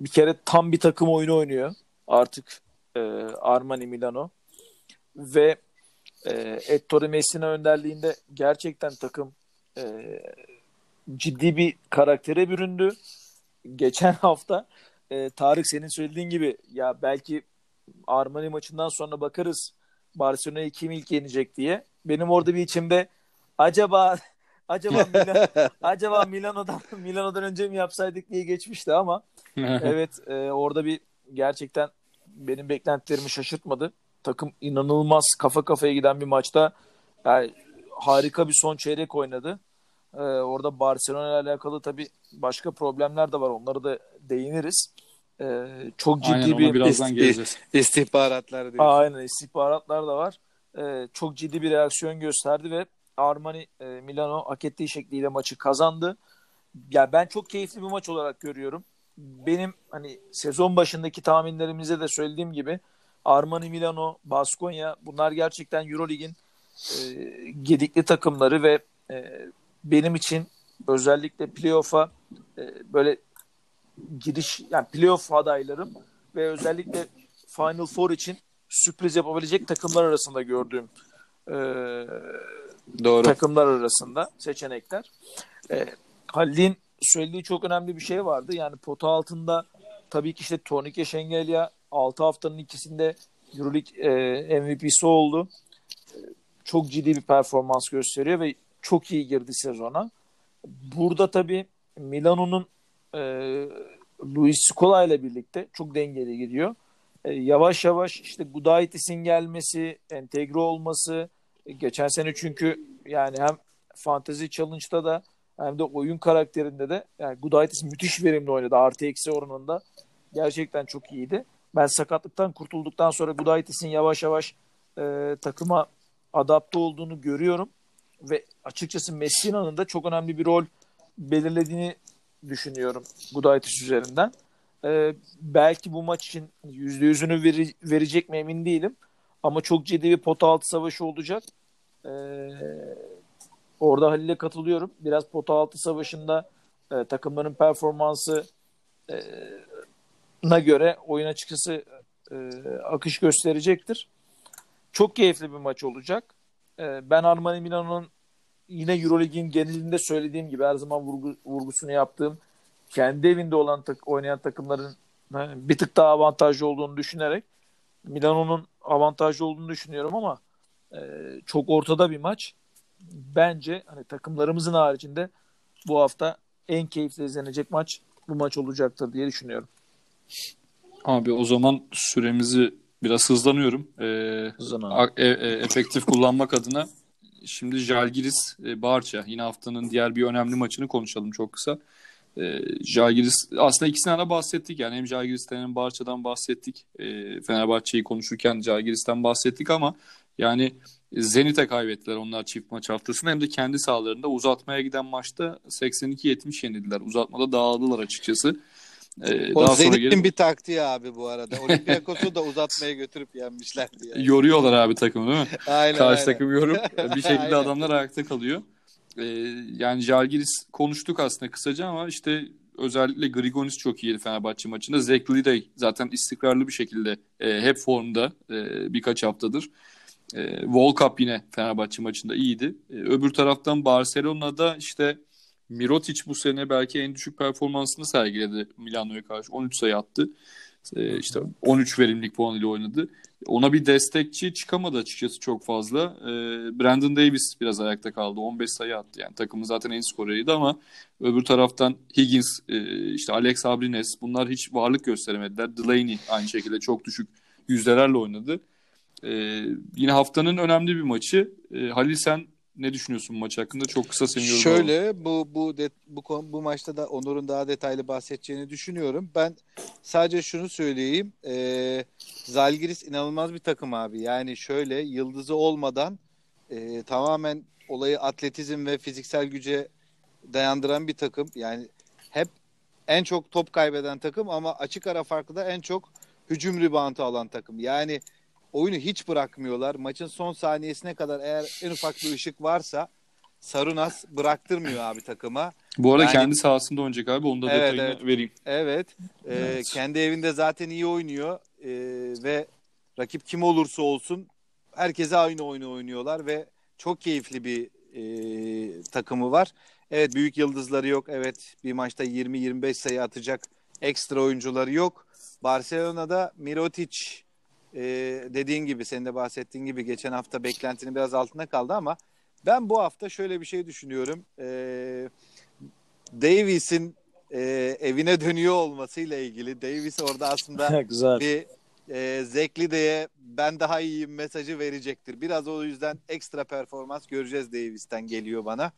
Speaker 2: bir kere tam bir takım oyunu oynuyor artık e, Armani Milano ve e, Ettore Messina önderliğinde gerçekten takım e, ciddi bir karaktere büründü. Geçen hafta e, Tarık senin söylediğin gibi ya belki Armani maçından sonra bakarız Barcelona'yı kim ilk yenecek diye. Benim orada bir içimde acaba acaba *laughs* Milan, acaba Milano'dan Milano'dan önce mi yapsaydık diye geçmişti ama *laughs* evet e, orada bir gerçekten benim beklentilerimi şaşırtmadı. Takım inanılmaz kafa kafaya giden bir maçta yani harika bir son çeyrek oynadı. Ee, orada Barcelona ile alakalı tabii başka problemler de var. Onları da değiniriz. Ee, çok ciddi
Speaker 1: Aynen
Speaker 2: bir
Speaker 1: birazdan geleceğiz.
Speaker 3: İstihbaratlar diyorsun.
Speaker 2: Aynen istihbaratlar da var. Ee, çok ciddi bir reaksiyon gösterdi ve Armani e, Milano hak ettiği şekliyle maçı kazandı. Ya ben çok keyifli bir maç olarak görüyorum. Benim hani sezon başındaki tahminlerimize de söylediğim gibi Armani Milano, Baskonya bunlar gerçekten EuroLeague'in e, gedikli takımları ve e, benim için özellikle playoff'a e, böyle giriş yani playoff adaylarım ve özellikle Final Four için sürpriz yapabilecek takımlar arasında gördüğüm e,
Speaker 3: Doğru.
Speaker 2: takımlar arasında seçenekler. E, Halil'in söylediği çok önemli bir şey vardı. Yani pota altında tabii ki işte Tornike Şengelya 6 haftanın ikisinde Euroleague e, MVP'si oldu. E, çok ciddi bir performans gösteriyor ve çok iyi girdi sezona. Burada tabii Milano'nun e, Luis Scola ile birlikte çok dengeli gidiyor. E, yavaş yavaş işte Gudaitis'in gelmesi, entegre olması, E, geçen sene çünkü yani hem Fantasy Challenge'da da hem de oyun karakterinde de yani Gudaitis müthiş verimli oynadı. Artı eksi oranında. Gerçekten çok iyiydi. Ben sakatlıktan kurtulduktan sonra Gudaitis'in yavaş yavaş e, takıma adapte olduğunu görüyorum. Ve açıkçası Messina'nın da çok önemli bir rol belirlediğini düşünüyorum Gudaitis üzerinden. Ee, belki bu maç için yüzde yüzünü veri, verecek mi emin değilim. Ama çok ciddi bir pota altı savaşı olacak. Ee, orada Halil'e katılıyorum. Biraz pota altı savaşında e, takımların performansı e, na göre oyun açıkçası e, akış gösterecektir. Çok keyifli bir maç olacak. E, ben Armani Milano'nun yine Eurolig'in genelinde söylediğim gibi her zaman vurgu, vurgusunu yaptığım kendi evinde olan tak, oynayan takımların bir tık daha avantajlı olduğunu düşünerek Milano'nun avantajlı olduğunu düşünüyorum ama e, çok ortada bir maç. Bence hani takımlarımızın haricinde bu hafta en keyifli izlenecek maç bu maç olacaktır diye düşünüyorum.
Speaker 1: Abi o zaman süremizi biraz hızlanıyorum. Ee,
Speaker 2: Hızlanan.
Speaker 1: e, e, efektif kullanmak adına şimdi Jalgiris e, Barça yine haftanın diğer bir önemli maçını konuşalım çok kısa. E, Jalgiris aslında ikisinden de bahsettik yani hem Jalgiris'ten hem Barça'dan bahsettik. E, Fenerbahçe'yi konuşurken Jalgiris'ten bahsettik ama yani Zenit'e kaybettiler onlar çift maç haftasında hem de kendi sahalarında uzatmaya giden maçta 82-70 yenildiler. Uzatmada dağıldılar açıkçası. Ee,
Speaker 3: O
Speaker 1: daha
Speaker 3: Zenit'in
Speaker 1: gelip
Speaker 3: bir taktiği abi bu arada. Olympiakos'u da uzatmaya götürüp yenmişlerdi. Yani.
Speaker 1: yoruyorlar abi takımı değil mi? *laughs*
Speaker 3: Aynen
Speaker 1: Karşı
Speaker 3: aynen.
Speaker 1: takım yorum. Bir *laughs* şekilde adamlar ayakta kalıyor. Ee, yani Jalgiris konuştuk aslında kısaca ama işte özellikle Grigonis çok iyiydi Fenerbahçe maçında. Zekli de zaten istikrarlı bir şekilde e, hep formda e, birkaç haftadır. E, Volkap yine Fenerbahçe maçında iyiydi. E, öbür taraftan Barcelona'da işte Mirotic bu sene belki en düşük performansını sergiledi Milano'ya karşı. 13 sayı attı. E, işte 13 verimlilik puan ile oynadı. Ona bir destekçi çıkamadı açıkçası çok fazla. E, Brandon Davis biraz ayakta kaldı. 15 sayı attı. Yani takımın zaten en skoreriydi ama öbür taraftan Higgins, e, işte Alex Abrines bunlar hiç varlık gösteremediler. Delaney aynı şekilde çok düşük yüzdelerle oynadı. E, yine haftanın önemli bir maçı. E, Halil sen ne düşünüyorsun maç hakkında? Çok kısa senin yorumun.
Speaker 3: Şöyle bu bu de, bu bu maçta da Onur'un daha detaylı bahsedeceğini düşünüyorum. Ben sadece şunu söyleyeyim. Ee, Zalgiris inanılmaz bir takım abi. Yani şöyle yıldızı olmadan e, tamamen olayı atletizm ve fiziksel güce dayandıran bir takım. Yani hep en çok top kaybeden takım ama açık ara farklı da en çok hücum reboundu alan takım. Yani oyunu hiç bırakmıyorlar. Maçın son saniyesine kadar eğer en ufak bir ışık varsa Sarunas bıraktırmıyor abi takıma.
Speaker 1: Bu arada
Speaker 3: Yani-
Speaker 1: kendi sahasında oynayacak abi. Onu da
Speaker 3: Evet,
Speaker 1: detayını
Speaker 3: evet.
Speaker 1: vereyim.
Speaker 3: Evet. e,
Speaker 1: Evet.
Speaker 3: Kendi evinde zaten iyi oynuyor E, ve rakip kim olursa olsun herkese aynı oyunu oynuyorlar ve çok keyifli bir e, takımı var. Evet büyük yıldızları yok. Evet bir maçta 20-25 sayı atacak ekstra oyuncuları yok. Barcelona'da Mirotic e, dediğin gibi senin de bahsettiğin gibi geçen hafta beklentinin biraz altında kaldı ama ben bu hafta şöyle bir şey düşünüyorum. E, Davis'in e, evine dönüyor olmasıyla ilgili Davis orada aslında *laughs*
Speaker 2: Güzel.
Speaker 3: bir e, Zeklide'ye ben daha iyiyim mesajı verecektir. Biraz o yüzden ekstra performans göreceğiz Davis'ten geliyor bana.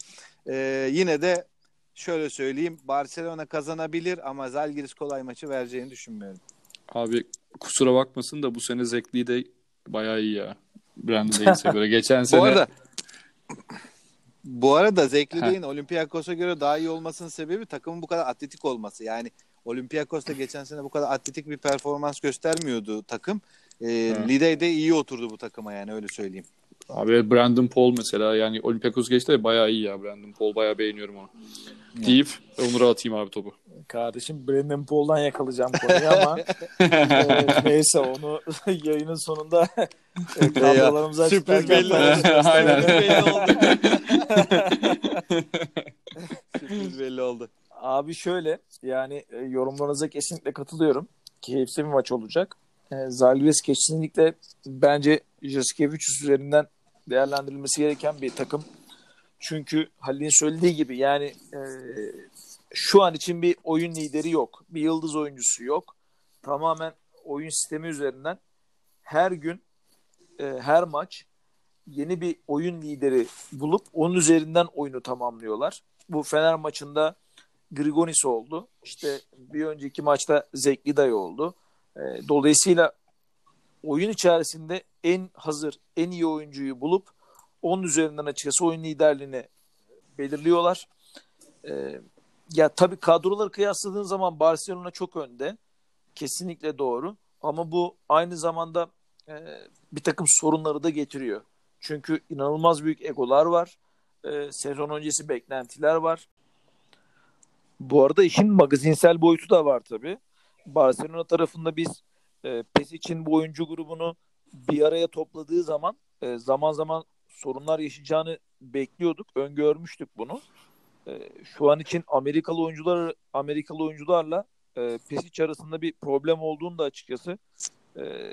Speaker 3: E, yine de şöyle söyleyeyim Barcelona kazanabilir ama Zalgiris kolay maçı vereceğini düşünmüyorum.
Speaker 1: Abi kusura bakmasın da bu sene Zekli de bayağı iyi ya. Brandon Davis'e göre. Geçen *laughs* sene
Speaker 3: Bu arada bu arada Zeklide'nin Olympiakos'a göre daha iyi olmasının sebebi takımın bu kadar atletik olması. Yani Olympiakos'ta geçen sene bu kadar atletik bir performans göstermiyordu takım. E,
Speaker 1: Evet.
Speaker 3: Lide de iyi oturdu bu takıma yani öyle söyleyeyim.
Speaker 1: Abi Brandon Paul mesela yani Olympiakos geçti de bayağı iyi ya Brandon Paul. Bayağı beğeniyorum onu. Deyip Onur'a atayım abi topu.
Speaker 2: Kardeşim Brandon Paul'dan yakalayacağım konuyu ama *laughs* e, neyse onu *laughs* yayının sonunda e, kadrolarımıza
Speaker 3: Sürpriz belli. *laughs*
Speaker 1: Aynen.
Speaker 3: Sürpriz belli oldu. Sürpriz belli oldu.
Speaker 2: Abi şöyle yani e, yorumlarınıza kesinlikle katılıyorum. Keyifli bir maç olacak. E, Zalgiris kesinlikle bence Jaskevicius üzerinden değerlendirilmesi gereken bir takım. Çünkü Halil'in söylediği gibi yani e, şu an için bir oyun lideri yok. Bir yıldız oyuncusu yok. Tamamen oyun sistemi üzerinden her gün e, her maç yeni bir oyun lideri bulup onun üzerinden oyunu tamamlıyorlar. Bu Fener maçında Grigonis oldu. İşte bir önceki maçta Zekli Dayı oldu. E, dolayısıyla oyun içerisinde en hazır, en iyi oyuncuyu bulup onun üzerinden açıkçası oyun liderliğini belirliyorlar. E, ya tabii kadroları kıyasladığın zaman Barcelona çok önde. Kesinlikle doğru. Ama bu aynı zamanda e, bir takım sorunları da getiriyor. Çünkü inanılmaz büyük egolar var. E, sezon öncesi beklentiler var. Bu arada işin magazinsel boyutu da var tabii. Barcelona tarafında biz e, PES için bu oyuncu grubunu bir araya topladığı zaman e, zaman zaman sorunlar yaşayacağını bekliyorduk, öngörmüştük bunu. E, şu an için Amerikalı oyuncular Amerikalı oyuncularla e, Pesic arasında bir problem olduğunu da açıkçası e,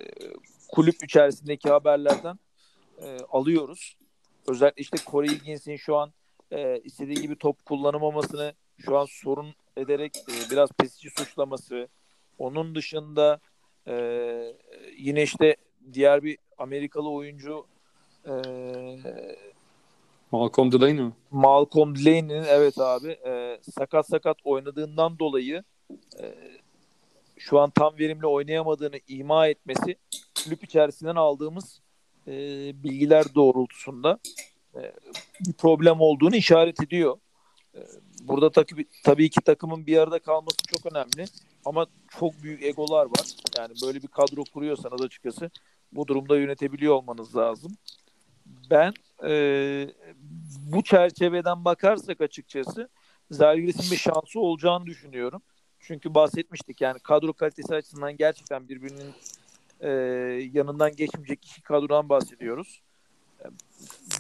Speaker 2: kulüp içerisindeki haberlerden e, alıyoruz. Özellikle işte Corey Higgins'in şu an e, istediği gibi top kullanamamasını şu an sorun ederek e, biraz Pesic'i suçlaması. Onun dışında e, yine işte diğer bir Amerikalı oyuncu e,
Speaker 1: Malcolm Delaney mi?
Speaker 2: Malcolm Delaney'nin evet abi e, sakat sakat oynadığından dolayı e, şu an tam verimli oynayamadığını ima etmesi kulüp içerisinden aldığımız e, bilgiler doğrultusunda e, bir problem olduğunu işaret ediyor. E, burada tabii, tabii ki takımın bir arada kalması çok önemli ama çok büyük egolar var. Yani böyle bir kadro kuruyorsanız açıkçası bu durumda yönetebiliyor olmanız lazım. Ben e, bu çerçeveden bakarsak açıkçası Zalgiris'in bir şansı olacağını düşünüyorum. Çünkü bahsetmiştik yani kadro kalitesi açısından gerçekten birbirinin e, yanından geçmeyecek iki kadrodan bahsediyoruz. E,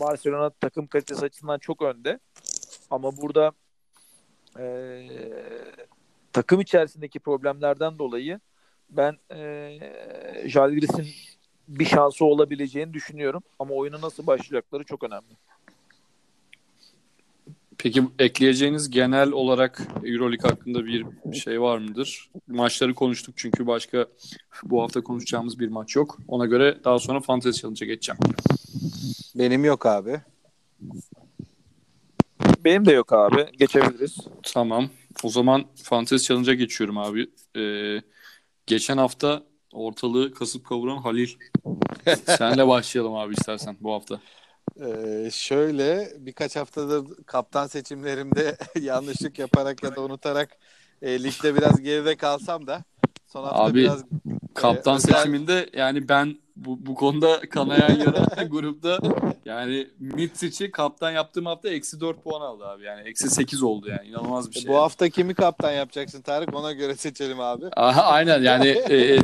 Speaker 2: Barcelona takım kalitesi açısından çok önde. Ama burada e, takım içerisindeki problemlerden dolayı ben e, Jalgiris'in bir şansı olabileceğini düşünüyorum. Ama oyuna nasıl başlayacakları çok önemli.
Speaker 1: Peki ekleyeceğiniz genel olarak Euroleague hakkında bir şey var mıdır? Maçları konuştuk çünkü başka bu hafta konuşacağımız bir maç yok. Ona göre daha sonra Fantasy Challenge'a geçeceğim.
Speaker 3: Benim yok abi.
Speaker 2: Benim de yok abi. Geçebiliriz.
Speaker 1: Tamam. O zaman Fantasy Challenge'a geçiyorum abi. Ee, geçen hafta ortalığı kasıp kavuran Halil. *laughs* Senle başlayalım abi istersen bu hafta.
Speaker 3: Ee, şöyle birkaç haftadır kaptan seçimlerimde *laughs* yanlışlık yaparak ya da unutarak e, ligde biraz geride kalsam da son hafta
Speaker 1: Abi,
Speaker 3: biraz
Speaker 1: Kaptan
Speaker 3: Ee, özel-
Speaker 1: seçiminde yani ben bu, bu konuda kanayan yara *laughs* grupta yani Mitsic'i kaptan yaptığım hafta eksi 4 puan aldı abi. Yani eksi 8 oldu yani. inanılmaz bir şey.
Speaker 3: bu hafta kimi kaptan yapacaksın Tarık ona göre seçelim abi.
Speaker 1: Aha, aynen yani *laughs* e, e,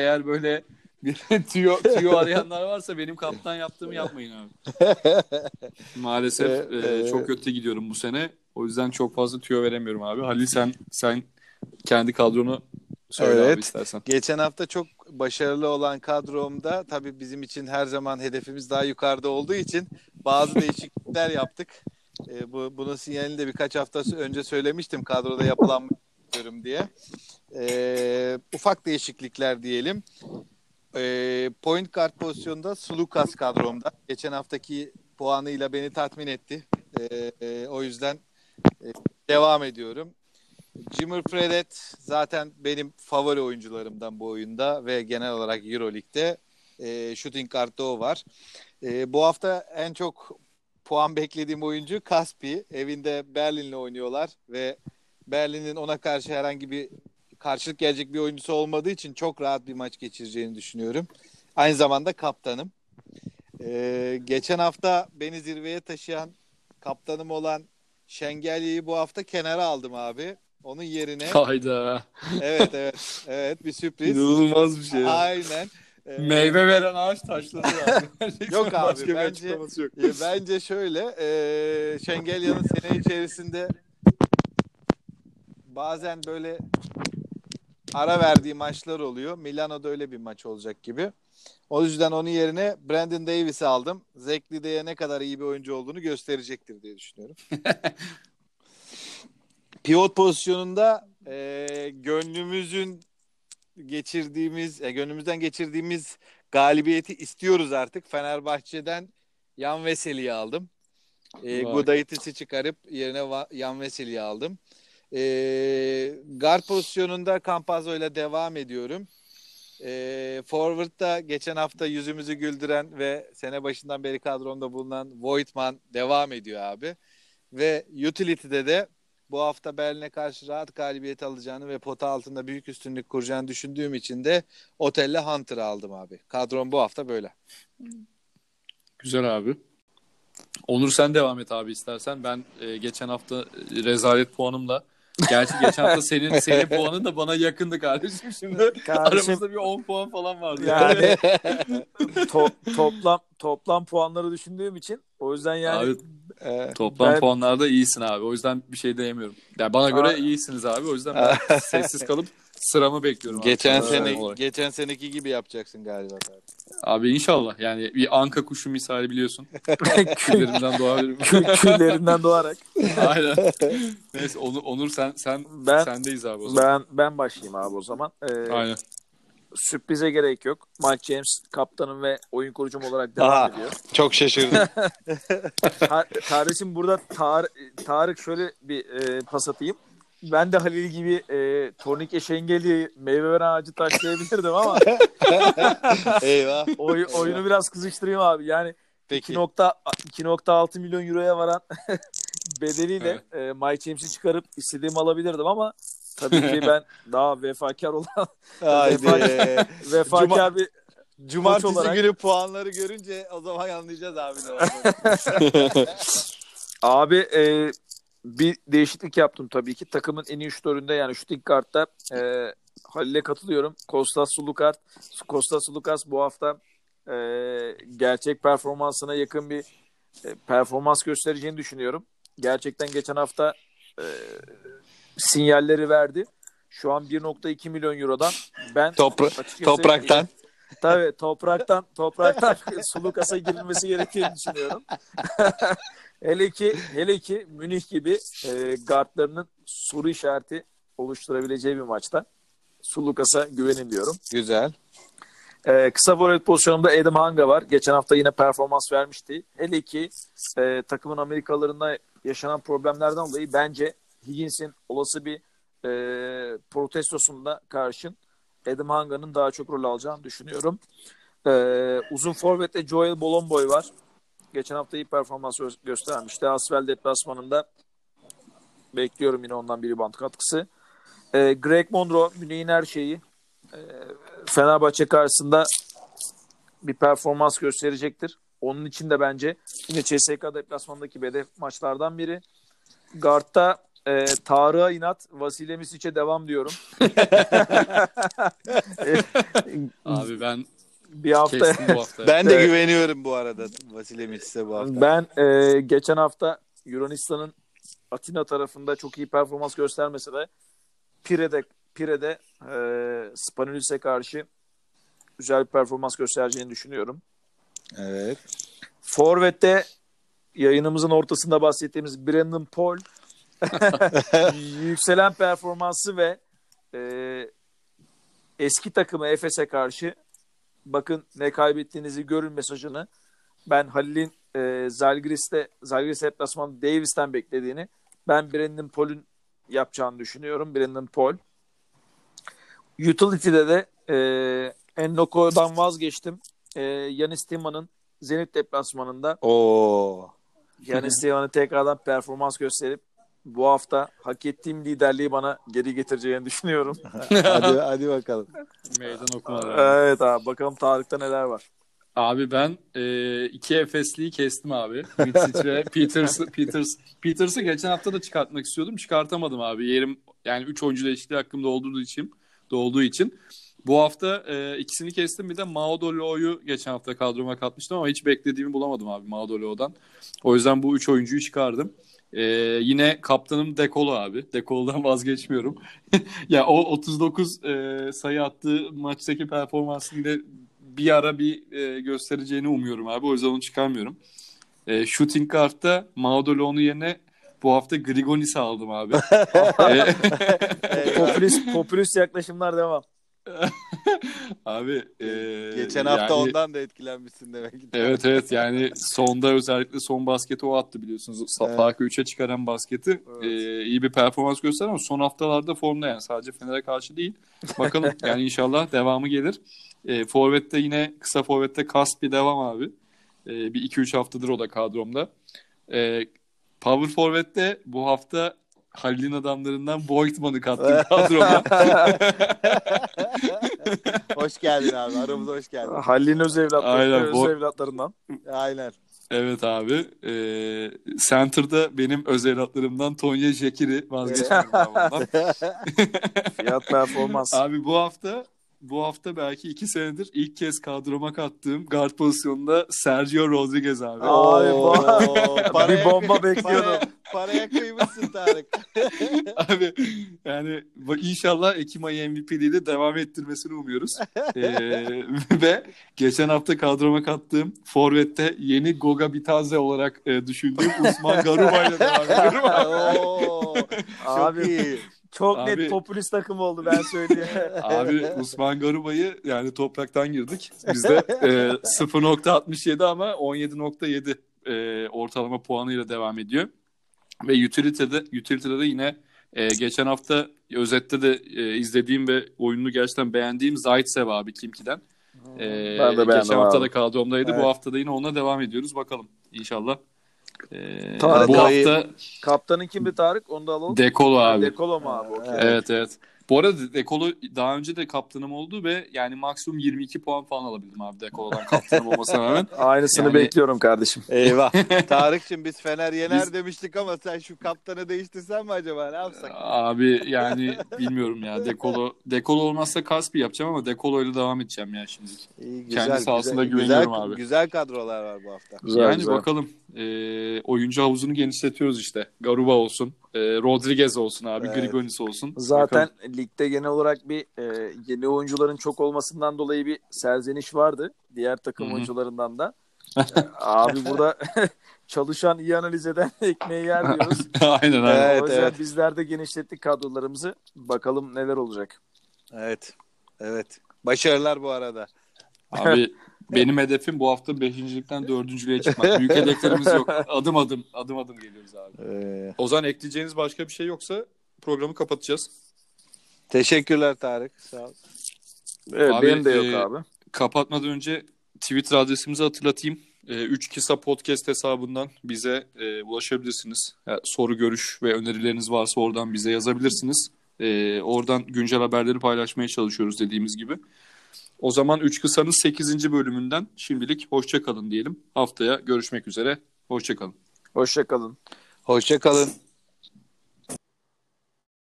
Speaker 1: eğer böyle bir *laughs* tüyo, tüyo arayanlar varsa benim kaptan yaptığımı yapmayın abi. Maalesef e,
Speaker 3: e,
Speaker 1: çok kötü gidiyorum bu sene. O yüzden çok fazla tüyo veremiyorum abi. Halil sen sen kendi kadronu söyle
Speaker 3: Evet.
Speaker 1: abi istersen.
Speaker 3: Geçen hafta çok başarılı olan kadromda tabii bizim için her zaman hedefimiz daha yukarıda olduğu için bazı değişiklikler yaptık. Ee, bu bunun sinyalini de birkaç hafta önce söylemiştim kadroda yapılan diyorum diye. Ee, ufak değişiklikler diyelim. Ee, point guard pozisyonunda Sulukas kadromda. Geçen haftaki puanıyla beni tatmin etti. Ee, e, o yüzden e, devam ediyorum. Jimmer Fredet zaten benim favori oyuncularımdan bu oyunda ve genel olarak Euroleague'de e, shooting guard'da o var. E, bu hafta en çok puan beklediğim oyuncu Kaspi. Evinde Berlin'le oynuyorlar ve Berlin'in ona karşı herhangi bir karşılık gelecek bir oyuncusu olmadığı için çok rahat bir maç geçireceğini düşünüyorum. Aynı zamanda kaptanım. E, geçen hafta beni zirveye taşıyan kaptanım olan Şengelya'yı bu hafta kenara aldım abi. Onun yerine
Speaker 1: Hayda.
Speaker 3: evet evet evet bir sürpriz.
Speaker 1: İnanılmaz bir şey. ya.
Speaker 3: Aynen. Ee,
Speaker 1: Meyve veren ağaç taşladı abi. *laughs* *laughs*
Speaker 3: Yok abi,
Speaker 1: Başka
Speaker 3: bence-
Speaker 1: yok.
Speaker 3: e, bence şöyle e, Şengelya'nın sene içerisinde bazen böyle ara verdiği maçlar oluyor. Milano'da öyle bir maç olacak gibi. O yüzden onun yerine Brandon Davis'i aldım. Zekli'de ne kadar iyi bir oyuncu olduğunu gösterecektir diye düşünüyorum. *laughs* Pivot pozisyonunda e, gönlümüzün geçirdiğimiz, e, gönlümüzden geçirdiğimiz galibiyeti istiyoruz artık. Fenerbahçe'den Yan Veseli'yi aldım. E. Gudaitis'i çıkarıp yerine Yan Veseli'yi aldım. E, guard pozisyonunda Campazzo ile devam ediyorum. E, Forward'da geçen hafta yüzümüzü güldüren ve sene başından beri kadromda bulunan Voigtman devam ediyor abi. Ve Utility'de de bu hafta Berlin'e karşı rahat galibiyet alacağını ve pota altında büyük üstünlük kuracağını düşündüğüm için de Otel'le Hunter'ı aldım abi. Kadrom bu hafta böyle.
Speaker 1: Güzel abi. Onur sen devam et abi istersen. Ben e, geçen hafta e, rezalet puanımla Gerçi geçen hafta senin *laughs* senin puanın da bana yakındı kardeşim. Şimdi
Speaker 2: Kardeşim
Speaker 1: aramızda bir 10 puan falan vardı.
Speaker 2: yani *laughs* to- toplam toplam puanları düşündüğüm için o yüzden yani
Speaker 1: Abi, toplam
Speaker 2: Ben-
Speaker 1: puanlarda iyisin abi. O yüzden bir şey diyemiyorum. Yani bana göre
Speaker 2: Aa.
Speaker 1: iyisiniz abi. O yüzden ben *laughs* sessiz kalıp sıramı bekliyorum. abi.
Speaker 3: geçen
Speaker 1: Sana
Speaker 3: sene
Speaker 1: olarak.
Speaker 3: geçen seneki gibi yapacaksın galiba.
Speaker 1: Abi inşallah. Yani bir anka kuşu misali biliyorsun. *laughs* Tüylerinden doğabilirim.
Speaker 2: kü- küllerinden doğarak *laughs*
Speaker 1: Aynen. Neyse Onur, Onur sen sen
Speaker 2: ben
Speaker 1: sendeyiz abi o zaman.
Speaker 2: ben ben başlayayım abi o zaman. Ee,
Speaker 1: Aynen.
Speaker 2: sürprize gerek yok. Mike James kaptanım ve oyun kurucum olarak devam
Speaker 3: Aha.
Speaker 2: ediyor.
Speaker 3: Çok şaşırdım. *laughs*
Speaker 2: Kardeşim burada Tar- Tarık şöyle bir e, pas atayım. Ben de Halil gibi e, turnike şengeli meyve veren ağacı taşlayabilirdim ama *laughs*
Speaker 3: Eyvah.
Speaker 2: oy- oyunu biraz kızıştırayım abi. Yani
Speaker 3: Peki.
Speaker 2: 2.6 2.6 milyon euroya varan *laughs* bedeliyle e, Mike James'i çıkarıp istediğimi alabilirdim ama tabii ki ben *laughs* daha vefakar olan
Speaker 3: Haydi.
Speaker 2: vefakar
Speaker 3: Cuma-
Speaker 2: bir
Speaker 3: Cumartesi
Speaker 2: olarak-
Speaker 3: günü puanları görünce o zaman anlayacağız abi ne.
Speaker 2: Abi e, bir değişiklik yaptım tabii ki. Takımın en iyi şutöründe yani shooting guard'da e, Halil'e katılıyorum. Kostas Sulukas, Kostas Sulukas bu hafta e, gerçek performansına yakın bir e, performans göstereceğini düşünüyorum. Gerçekten geçen hafta e, sinyalleri verdi. Şu an 1.2 milyon eurodan ben
Speaker 3: Topra- topraktan.
Speaker 2: Tabii topraktan topraktan *laughs* Sulukas'a girilmesi gerektiğini düşünüyorum. *laughs* hele ki hele ki Münih gibi e, guardlarının soru işareti oluşturabileceği bir maçta Sulukas'a güvenin diyorum.
Speaker 3: Güzel.
Speaker 2: E, kısa forvet pozisyonunda Adam Hanga var. Geçen hafta yine performans vermişti. Hele ki e, takımın Amerikalılarında yaşanan problemlerden dolayı bence Higgins'in olası bir e, protestosunda karşın Adam Hanga'nın daha çok rol alacağını düşünüyorum. E, uzun forvette Joel Bolomboy var. Geçen hafta iyi performans gö- göstermişti. Asvel deplasmanında bekliyorum yine ondan bir rebound katkısı. E, Greg Monroe, Münih'in her şeyi. E, Fenerbahçe karşısında bir performans gösterecektir. Onun için de bence yine CSK deplasmandaki hedef maçlardan biri. Guard'da e, Tarık'a inat, Vasile Misic'e devam diyorum. *laughs*
Speaker 1: Abi ben
Speaker 2: bir hafta
Speaker 1: kestim bu hafta.
Speaker 3: Ben de güveniyorum bu arada Vasile Mits'e bu hafta.
Speaker 2: ben e, geçen hafta Yunanistan'ın Atina tarafında çok iyi performans göstermese de Pire'de Pire'de e, Spanulis'e karşı güzel bir performans göstereceğini düşünüyorum.
Speaker 3: Evet.
Speaker 2: Forvet'te yayınımızın ortasında bahsettiğimiz Brandon Paul *laughs* yükselen performansı ve e, eski takımı Efes'e karşı bakın ne kaybettiğinizi görün mesajını ben Halil'in e, Zalgiris'te Zalgiris deplasmanı Davis'ten beklediğini ben Brandon Paul'ün yapacağını düşünüyorum. Brandon Paul. Utility'de de e, Ennoko'dan vazgeçtim. E, Yanis Timman'ın Zenit deplasmanında
Speaker 3: Oo.
Speaker 2: Yanis Timman'ın tekrardan performans gösterip bu hafta hak ettiğim liderliği bana geri getireceğini düşünüyorum. *laughs*
Speaker 3: hadi hadi bakalım.
Speaker 1: Meydan okumalar.
Speaker 2: evet abi bakalım Tarık'ta neler var.
Speaker 1: Abi ben e, iki Efesli'yi kestim abi. Mitsic ve *laughs* Peters, Peters, Peters'ı geçen hafta da çıkartmak istiyordum. Çıkartamadım abi. Yerim yani 3 oyuncu eşitliği hakkımda olduğu için olduğu için. Bu hafta e, ikisini kestim. Bir de Maudolo'yu geçen hafta kadroma katmıştım ama hiç beklediğimi bulamadım abi Maudolo'dan. O yüzden bu 3 oyuncuyu çıkardım. E, yine kaptanım Dekolo abi. Dekolo'dan *laughs* vazgeçmiyorum. *laughs* ya o 39 e, sayı attığı maçtaki performansını yine bir ara bir e, göstereceğini umuyorum abi. O yüzden onu çıkarmıyorum. E, shooting guard'da Maudolo'nun yerine bu hafta Grigonis'i aldım abi. *laughs* E,
Speaker 2: Popülist, popülist yaklaşımlar devam. *laughs*
Speaker 1: Abi e,
Speaker 3: Geçen hafta
Speaker 1: yani-
Speaker 3: ondan da etkilenmişsin demek ki.
Speaker 1: Evet evet *laughs* yani sonda özellikle son basketi o attı biliyorsunuz.
Speaker 3: Evet.
Speaker 1: Farkı 3'e çıkaran basketi
Speaker 2: Evet.
Speaker 1: e, iyi bir performans gösterdi ama son haftalarda formda yani sadece Fener'e karşı değil. Bakalım *laughs* yani inşallah devamı gelir. E, Forvet'te yine kısa Forvet'te kast bir devam abi. E, bir 2-3 haftadır o da kadromda. E, Power Forvet'te bu hafta Halil'in adamlarından Voigtman'ı kattım kadroma. *laughs*
Speaker 3: hoş geldin abi. Aramıza hoş geldin.
Speaker 2: Halil'in öz evlatları,
Speaker 1: Aynen,
Speaker 2: öz evlatlarından.
Speaker 3: Aynen.
Speaker 1: Evet abi. Ee, center'da benim öz evlatlarımdan Tonya Jekiri vazgeçmiyorum ondan. *laughs*
Speaker 2: Fiyat performans.
Speaker 1: Abi bu hafta bu hafta belki iki senedir ilk kez kadroma kattığım guard pozisyonunda Sergio Rodriguez abi.
Speaker 2: Abi, *laughs*
Speaker 3: paraya-
Speaker 2: bir bomba bekliyordum.
Speaker 3: Paraya, paraya kıymışsın Tarık. *laughs*
Speaker 1: Abi yani inşallah Ekim ayı MVP'liğiyle devam ettirmesini umuyoruz. *laughs* Ee, ve geçen hafta kadroma kattığım Forvet'te yeni Goga Bitaze olarak e, düşündüğüm Usman Garuba ile devam ediyorum.
Speaker 3: Oo, çok
Speaker 2: Abi
Speaker 3: iyi.
Speaker 2: Çok
Speaker 1: Abi-
Speaker 2: net popülist takım oldu ben söyleyeyim. *laughs*
Speaker 1: Abi Usman Garuba'yı yani topraktan girdik. Bizde *laughs* e, 0.67 ama 17.7 e, ortalama puanıyla devam ediyor. Ve utility'de, utility'de de yine e, geçen hafta özette de e, izlediğim ve oyununu gerçekten beğendiğim Zaitsev abi Kimki'den. E,
Speaker 2: Ben de beğendim
Speaker 1: geçen hafta da kadromdaydı.
Speaker 3: Evet.
Speaker 1: Bu hafta da yine ona devam ediyoruz. Bakalım inşallah. E,
Speaker 2: Tarık
Speaker 1: bu hafta
Speaker 2: Kaptanın kimdi Tarık? Onu da alalım.
Speaker 1: Dekolo abi.
Speaker 2: Dekolo mu abi? Okey.
Speaker 1: Evet evet. Bu arada Dekolo daha önce de kaptanım oldu ve yani maksimum 22 puan falan alabildim abi Dekolo'dan kaptanım olmasına rağmen. *laughs*
Speaker 2: Aynısını
Speaker 1: Yani-
Speaker 2: bekliyorum kardeşim.
Speaker 3: Eyvah. *laughs* Tarık'cığım biz Fener yener
Speaker 1: Biz-
Speaker 3: demiştik ama sen şu kaptanı değiştirsen mi acaba? Ne yapsak?
Speaker 1: Abi yani *laughs* bilmiyorum ya Dekolo Dekolo olmazsa Kaspi yapacağım ama Dekolo ile devam edeceğim ya şimdi.
Speaker 3: İyi,
Speaker 1: Kendi sahasında
Speaker 3: güzel,
Speaker 1: güveniyorum
Speaker 3: güzel,
Speaker 1: abi.
Speaker 3: Güzel kadrolar var bu hafta.
Speaker 2: Güzel,
Speaker 1: yani
Speaker 2: güzel.
Speaker 1: bakalım Ee, oyuncu havuzunu genişletiyoruz işte. Garuba olsun, e, Rodriguez olsun abi,
Speaker 3: Evet.
Speaker 1: Grigonis olsun.
Speaker 2: Zaten
Speaker 1: Bakalım.
Speaker 2: ligde genel olarak bir e, yeni oyuncuların çok olmasından dolayı bir serzeniş vardı. Diğer takım
Speaker 1: Hı hı.
Speaker 2: oyuncularından da. *laughs* E, abi burada *laughs* çalışan iyi analiz eden *laughs* ekmeği yer diyoruz.
Speaker 1: aynen aynen.
Speaker 3: Evet,
Speaker 2: o yüzden
Speaker 3: evet.
Speaker 2: bizler de genişlettik kadrolarımızı. Bakalım neler olacak.
Speaker 3: Evet. Evet. Başarılar bu arada.
Speaker 1: Abi benim hedefim bu hafta beşincilikten dördüncülüğe çıkmak. *laughs* Büyük hedeflerimiz yok. Adım adım adım adım geliyoruz abi.
Speaker 3: Ee,
Speaker 1: O zaman ekleyeceğiniz başka bir şey yoksa programı kapatacağız.
Speaker 3: teşekkürler Tarık. Sağ ol.
Speaker 2: Evet,
Speaker 1: Abi,
Speaker 2: benim de yok
Speaker 1: e,
Speaker 2: abi.
Speaker 1: Kapatmadan önce Twitter adresimizi hatırlatayım. 3 Kisa Podcast hesabından bize e, ulaşabilirsiniz. Ya, soru, görüş ve önerileriniz varsa oradan bize yazabilirsiniz. E, oradan güncel haberleri paylaşmaya çalışıyoruz dediğimiz gibi. O zaman 3 Kısa'nın 8. bölümünden şimdilik hoşça kalın diyelim. Haftaya görüşmek üzere. Hoşça kalın.
Speaker 2: Hoşça kalın.
Speaker 3: Hoşça kalın.